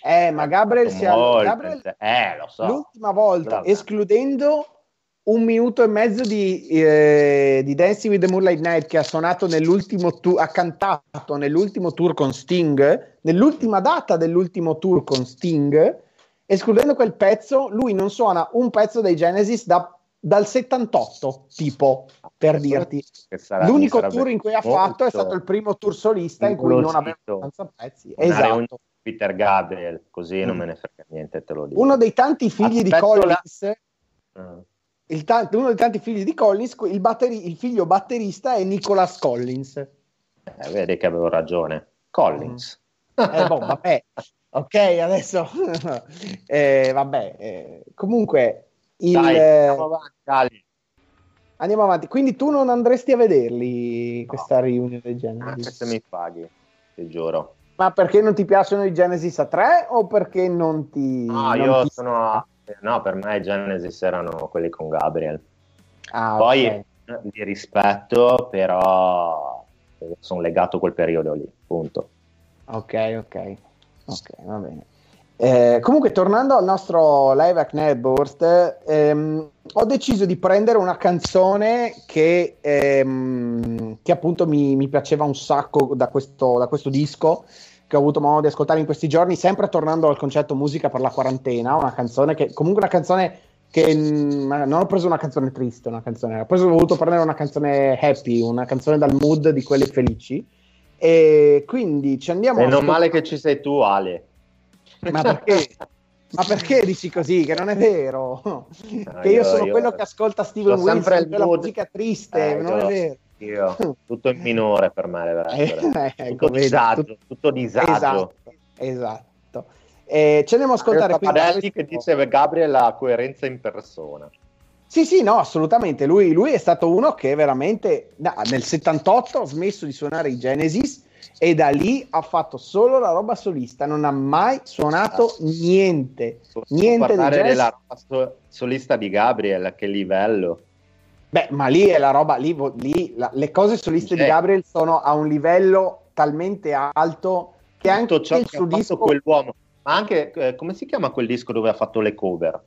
Eh, ma Gabriel si è... Gabriel, eh, lo so. L'ultima volta, Bravo. escludendo un minuto e mezzo di, eh, di, Dancing with the Moonlight Night che ha suonato nell'ultimo tour, ha cantato nell'ultimo tour con Sting, nell'ultima data dell'ultimo tour con Sting, escludendo quel pezzo, lui non suona un pezzo dei Genesis da, dal 78, tipo, per dirti. Sarà, L'unico tour in cui ha fatto è stato il primo tour solista in cui non aveva abbastanza pezzi. Esatto. Peter Gabriel, così mm. non me ne frega niente, te lo dico. Uno dei tanti figli Aspetto di Collins... La... Mm t- uno dei tanti figli di Collins, il, batteri- il figlio batterista è Nicholas Collins. Eh, vedi che avevo ragione. Collins. Mm. Eh, boh, vabbè. (laughs) ok, adesso... (laughs) eh, vabbè. Eh, comunque... Il, Dai, andiamo avanti, Andiamo avanti. Quindi tu non andresti a vederli questa no. riunione del genere? Anche se mi paghi, ti giuro. Ma perché non ti piacciono i Genesis a 3 o perché non ti... No, non io ti... sono No, per me i Genesis erano quelli con Gabriel. Ah, Poi okay. di rispetto, però sono legato a quel periodo lì, punto. Ok, ok, ok, va bene. Eh, comunque, tornando al nostro live at Netburst, ehm, ho deciso di prendere una canzone che, ehm, che appunto mi, mi, piaceva un sacco da questo, da questo disco che ho avuto modo di ascoltare in questi giorni, sempre tornando al concetto musica per la quarantena, una canzone che comunque una canzone che mh, non ho preso una canzone triste, una canzone, ho, preso, ho voluto prendere una canzone happy, una canzone dal mood di quelli felici. E quindi ci andiamo. Non male che ci sei tu, Ale. Ma perché? Ma perché dici così? Che non è vero. No, (laughs) che io, io sono io, quello che ascolta Steven Wilson, quella musica triste, eh, non io, è vero. Io, tutto in minore per me. Eh, tutto, ecco, disagio, tutto, tutto disagio. Esatto. esatto. Eh, ce ne andiamo a ascoltare qui. Padelli che dice Gabriel la coerenza in persona. Sì, sì, no, assolutamente. Lui, lui è stato uno che veramente no, nel 78 ha smesso di suonare i Genesis e da lì ha fatto solo la roba solista, non ha mai suonato niente. niente parlare della roba solista di Gabriel, che livello. Beh, ma lì è la roba, lì, lì la, le cose soliste di Gabriel sono a un livello talmente alto che Tutto anche ciò il suo disco... quell'uomo, ma anche, eh, come si chiama quel disco dove ha fatto le cover?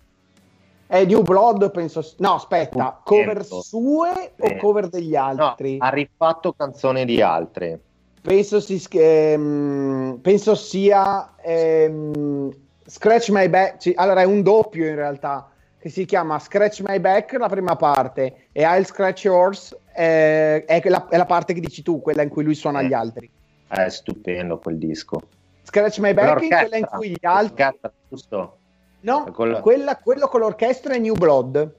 È New Blood, penso. No, aspetta, cover sue o cover degli altri? No, ha rifatto canzoni di altri penso, si, ehm, penso sia ehm, Scratch My Back. Allora, è un doppio in realtà che si chiama Scratch My Back, la prima parte, e I'll Scratch Yours eh, è, la, è, la, parte che dici tu, quella in cui lui suona eh. gli altri. È stupendo quel disco. Scratch My Back è quella in cui gli altri. Giusto? No, quella... Quella, quello con l'orchestra è New Blood.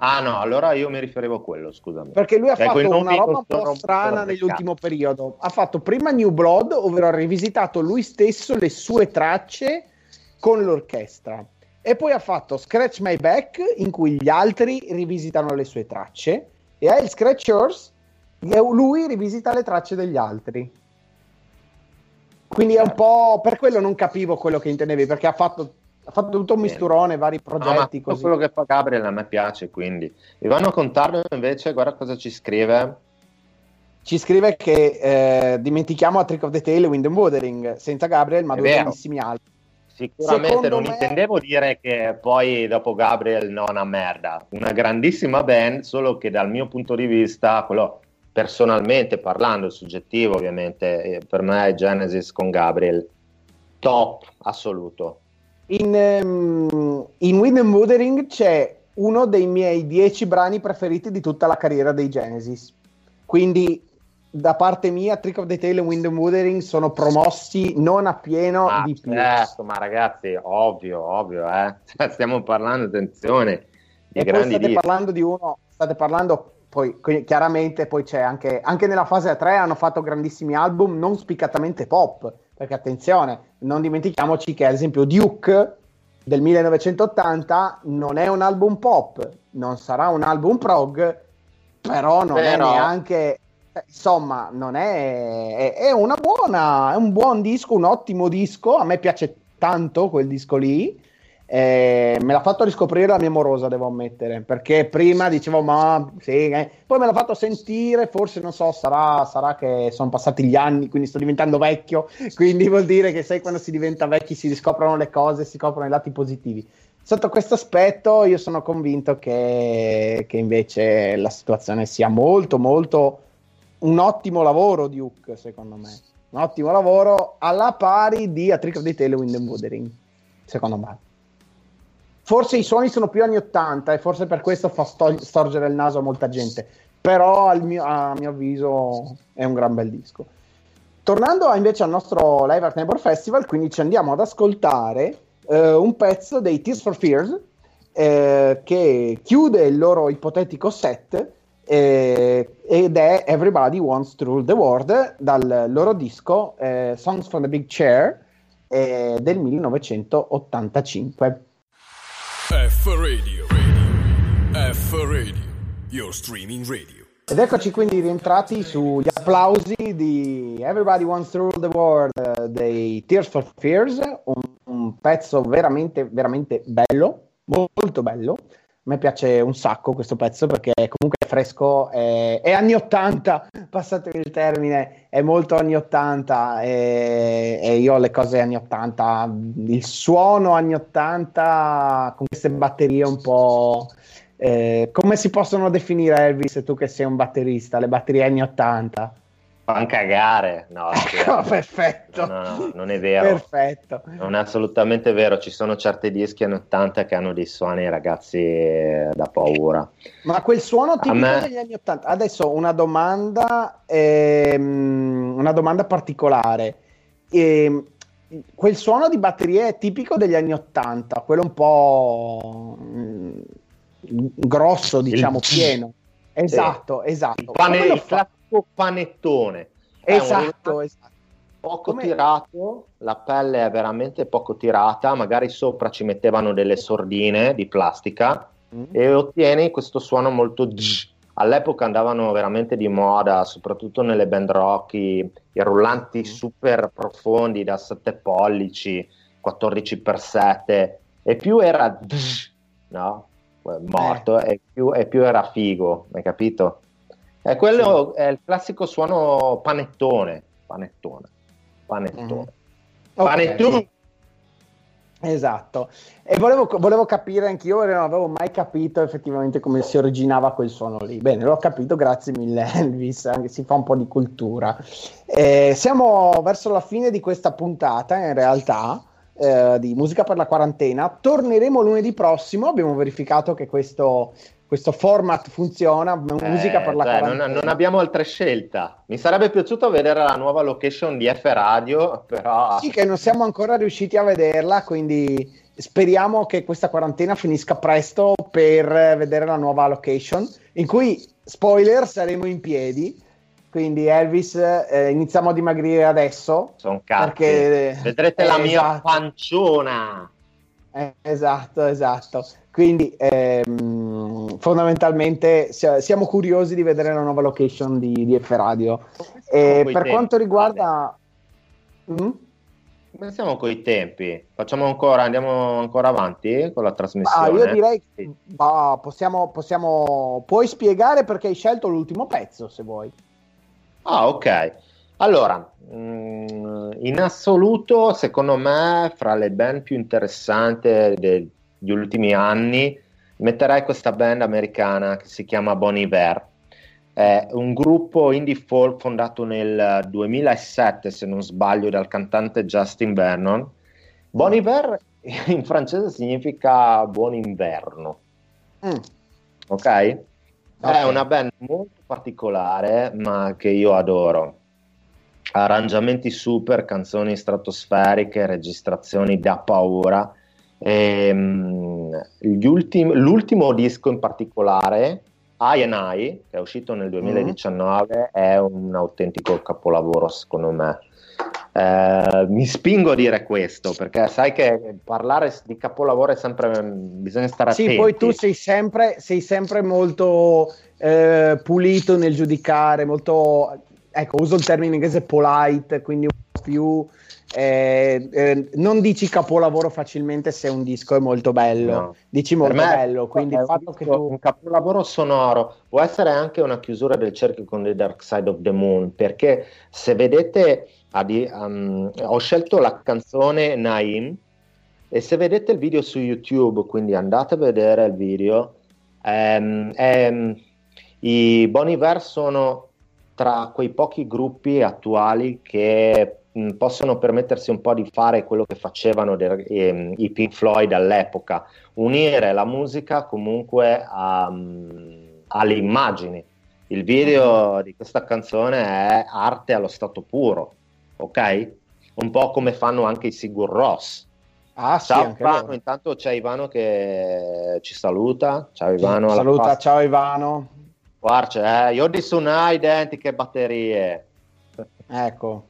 Ah no, allora io mi riferivo a quello, scusami. Perché lui ha ecco, fatto una roba un po' strana nell'ultimo periodo. Ha fatto prima New Blood, ovvero ha rivisitato lui stesso le sue tracce con l'orchestra. E poi ha fatto Scratch My Back, in cui gli altri rivisitano le sue tracce. E ha il Scratch Yours, e lui rivisita le tracce degli altri. Quindi è un po'... Per quello non capivo quello che intendevi, perché ha fatto ha fatto tutto un misturone, vari progetti. No, quello che fa Gabriel a me piace, quindi. Ivano Contardo invece, guarda cosa ci scrive. Ci scrive che eh, dimentichiamo a Trick of the Tail e Wind and Wuthering, senza Gabriel, ma È due grandissimi altri. Sicuramente Secondo non me... intendevo dire che poi dopo Gabriel non una merda, una grandissima band, solo che dal mio punto di vista, quello personalmente parlando, soggettivo ovviamente, eh, per me è Genesis con Gabriel, top assoluto. In, um, in Wind and Wuthering c'è uno dei miei dieci brani preferiti di tutta la carriera dei Genesis. Quindi da parte mia Trick of the Tail e Wind and Wuthering sono promossi non a pieno ah, di più. Certo, ma ragazzi, ovvio, ovvio, eh. (laughs) Stiamo parlando, attenzione, di e grandi state parlando di uno, state parlando poi chiaramente poi c'è anche, anche nella fase 3 hanno fatto grandissimi album non spiccatamente pop perché attenzione, non dimentichiamoci che ad esempio Duke del 1980 non è un album pop, non sarà un album prog, però non però... è neanche eh, insomma, non è, è, è, una buona, è un buon disco, un ottimo disco. A me piace tanto quel disco lì. Eh, me l'ha fatto riscoprire la mia morosa, devo ammettere, perché prima dicevo, ma sì, eh. poi me l'ha fatto sentire, forse non so, sarà, sarà, che sono passati gli anni, quindi sto diventando vecchio, quindi vuol dire che sai quando si diventa vecchi si riscoprono le cose, si scoprono i lati positivi. Sotto questo aspetto io sono convinto che, che invece la situazione sia molto, molto un ottimo lavoro Hook, secondo me. Un ottimo lavoro alla pari di A Trick of the Tail Wind and Wuthering, secondo me. Forse i suoni sono più anni 80 e forse per questo fa sto- storgere il naso a molta gente, però mio, a mio avviso è un gran bel disco. Tornando invece al nostro Live Art Neighbor Festival, quindi ci andiamo ad ascoltare eh, un pezzo dei Tears for Fears eh, che chiude il loro ipotetico set eh, ed è Everybody Wants to Rule the World dal loro disco eh, Songs from the Big Chair eh, del 1985. F Radio, radio. F Radio, your streaming radio. Ed eccoci quindi rientrati sugli applausi di Everybody Wants to Rule the World uh, dei Tears for Fears, un, un, pezzo veramente, veramente bello, molto bello. A me piace un sacco questo pezzo perché comunque è fresco, è, è anni 80, passatemi il termine, è molto anni 80 e, e, io le cose anni 80, il suono anni 80 con queste batterie un po'... Eh, come si possono definire Elvis tu che sei un batterista, le batterie anni 80? Fan cagare, no, (laughs) no perfetto. No, no, non è vero. Perfetto. Non è assolutamente vero. Ci sono certi dischi anni 80 che hanno dei suoni, ragazzi, da paura. Ma quel suono tipico me... degli anni 80. Adesso una domanda, ehm, una domanda particolare. Ehm, quel suono di batteria è tipico degli anni 80, quello un po' mm, grosso, diciamo, pieno. Esatto, esatto. Il, pane, il classico panettone. Esatto, esatto. Poco Come... tirato, la pelle è veramente poco tirata, magari sopra ci mettevano delle sordine di plastica mm. e ottieni questo suono molto zzz. All'epoca andavano veramente di moda, soprattutto nelle band rock, i, i rullanti mm. super profondi da 7 pollici, 14x7 e più era zzz, no? morto eh. e, più, e, più, era figo, hai capito? E quello sì. è il classico suono panettone, panettone, panettone. Mm. Panettone. Okay. Esatto, e volevo, volevo, capire anch'io, non avevo mai capito effettivamente come si originava quel suono lì. Bene, l'ho capito, grazie mille (laughs) Elvis, anche si fa un po' di cultura. Eh, siamo verso la fine di questa puntata, in realtà, eh, di Musica per la quarantena. Torneremo lunedì prossimo. Abbiamo verificato che questo, questo format funziona. Musica eh, per la cioè. Non, non, abbiamo altra scelta. Mi sarebbe piaciuto vedere la nuova location di F Radio, però. Sì, che non siamo ancora riusciti a vederla. Quindi speriamo che questa quarantena finisca presto per vedere la nuova location. In cui, spoiler, saremo in piedi quindi Elvis, eh, iniziamo a dimagrire adesso. Sono cazzi. Perché, Vedrete eh, la mia esatto. panciona. Eh, esatto, esatto. Quindi ehm, fondamentalmente siamo curiosi di vedere la nuova location di, di F Radio. E per tempi, quanto riguarda... Mm? Come siamo con i tempi? Facciamo ancora, andiamo ancora avanti con la trasmissione? Ah, io direi che bah, possiamo, possiamo... Puoi spiegare perché hai scelto l'ultimo pezzo, se vuoi. Ah, ok. Allora, mm, in assoluto, secondo me, fra le band più interessanti degli ultimi anni, metterei questa band americana che si chiama Bon Iver. È un gruppo indie folk fondato nel 2007, se non sbaglio, dal cantante Justin Vernon. Bon Iver (laughs) in francese significa buon inverno. Mm. Ok? Okay. È una band molto particolare, ma che io adoro. Arrangiamenti super, canzoni stratosferiche, registrazioni da paura. E, um, ultimi, l'ultimo disco in particolare, I and I, che è uscito nel 2019, mm. è un autentico capolavoro secondo me. Eh, mi spingo a dire questo perché sai che parlare di capolavoro è sempre bisogna stare sì, attenti. Sì, poi tu sei sempre, sei sempre molto eh, pulito nel giudicare, molto ecco, uso il termine inglese polite, quindi un po' più eh, eh, non dici capolavoro facilmente se un disco è molto bello, no. dici molto bello. Quindi il fatto che tu... un capolavoro sonoro può essere anche una chiusura del cerchio con The Dark Side of the Moon, perché se vedete Adi, um, ho scelto la canzone Naim e se vedete il video su YouTube, quindi andate a vedere il video, um, um, i Bon Iver sono tra quei pochi gruppi attuali che mh, possono permettersi un po' di fare quello che facevano de- ehm, i Pink Floyd all'epoca, unire la musica comunque a, um, alle immagini. Il video di questa canzone è arte allo stato puro ok? Un po' come fanno anche i Sigur Ross. Ah, ciao sì, Ivano, intanto c'è Ivano che ci saluta. Ciao Ivano. Saluta, ciao Ivano. Guarda, eh, io di Sunai identiche batterie. Ecco.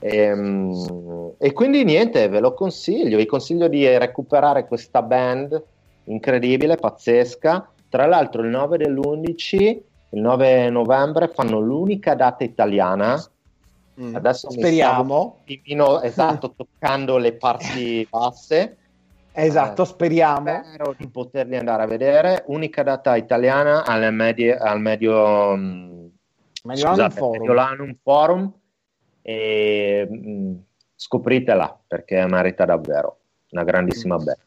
E, um, e, quindi niente, ve lo consiglio. Vi consiglio di recuperare questa band incredibile, pazzesca. Tra l'altro, il 9 dell'11, il 9 novembre, fanno l'unica data italiana Mm. Adesso speriamo. Mino, esatto, (laughs) toccando le parti (laughs) basse. Esatto, eh, speriamo. Spero di poterli andare a vedere. Unica data italiana al, medie, al medio, mm, Mediolanum Forum. Mediolanum Forum. E mh, mm, scopritela perché merita davvero una grandissima mm. band.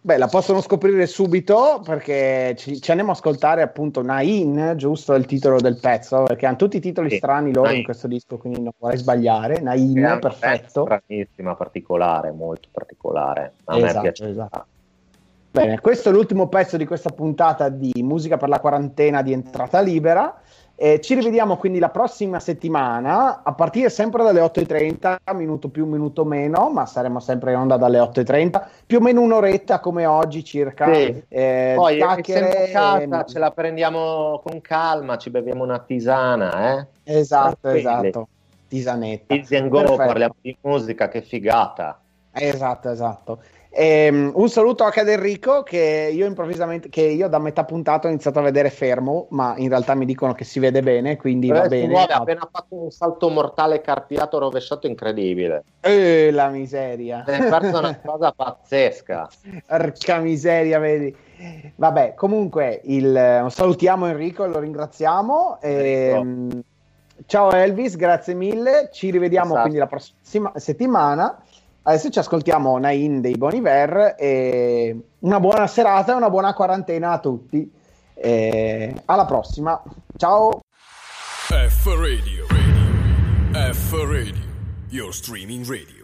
Beh, la possono scoprire subito perché ci, ci andiamo a ascoltare appunto Nain, giusto il titolo del pezzo, perché hanno tutti i titoli sì, strani loro Nain. in questo disco, quindi non vorrei sbagliare. Nain, perfetto. Stranissima, particolare, molto particolare. A esatto, me piace. Esatto. Bene, questo è l'ultimo pezzo di questa puntata di Musica per la quarantena di entrata libera. Eh, ci rivediamo quindi la prossima settimana a partire sempre dalle 8.30, minuto più, minuto meno, ma saremo sempre in onda dalle 8.30, più o meno un'oretta come oggi circa. Sì. Eh, Poi chiacchiere, casa, ce la prendiamo con calma, ci beviamo una tisana. Eh? Esatto, Tranquilli. esatto. Tisanetta. Easy and go, parliamo di musica, che figata. Esatto, esatto. Um, un saluto anche ad Enrico che io improvvisamente, che io da metà puntata ho iniziato a vedere fermo, ma in realtà mi dicono che si vede bene, quindi va bene. Muove, ha appena fatto un salto mortale carpiato rovesciato incredibile. Eh, la miseria. È perso una (laughs) cosa pazzesca. Porca miseria, vedi. Vabbè, comunque il, salutiamo Enrico e lo ringraziamo. E, um, ciao Elvis, grazie mille. Ci rivediamo esatto. quindi la prossima settimana. Adesso ci ascoltiamo Nain dei Boniver e una buona serata e una buona quarantena a tutti. E alla prossima. Ciao. F Radio. F Radio. Your streaming radio.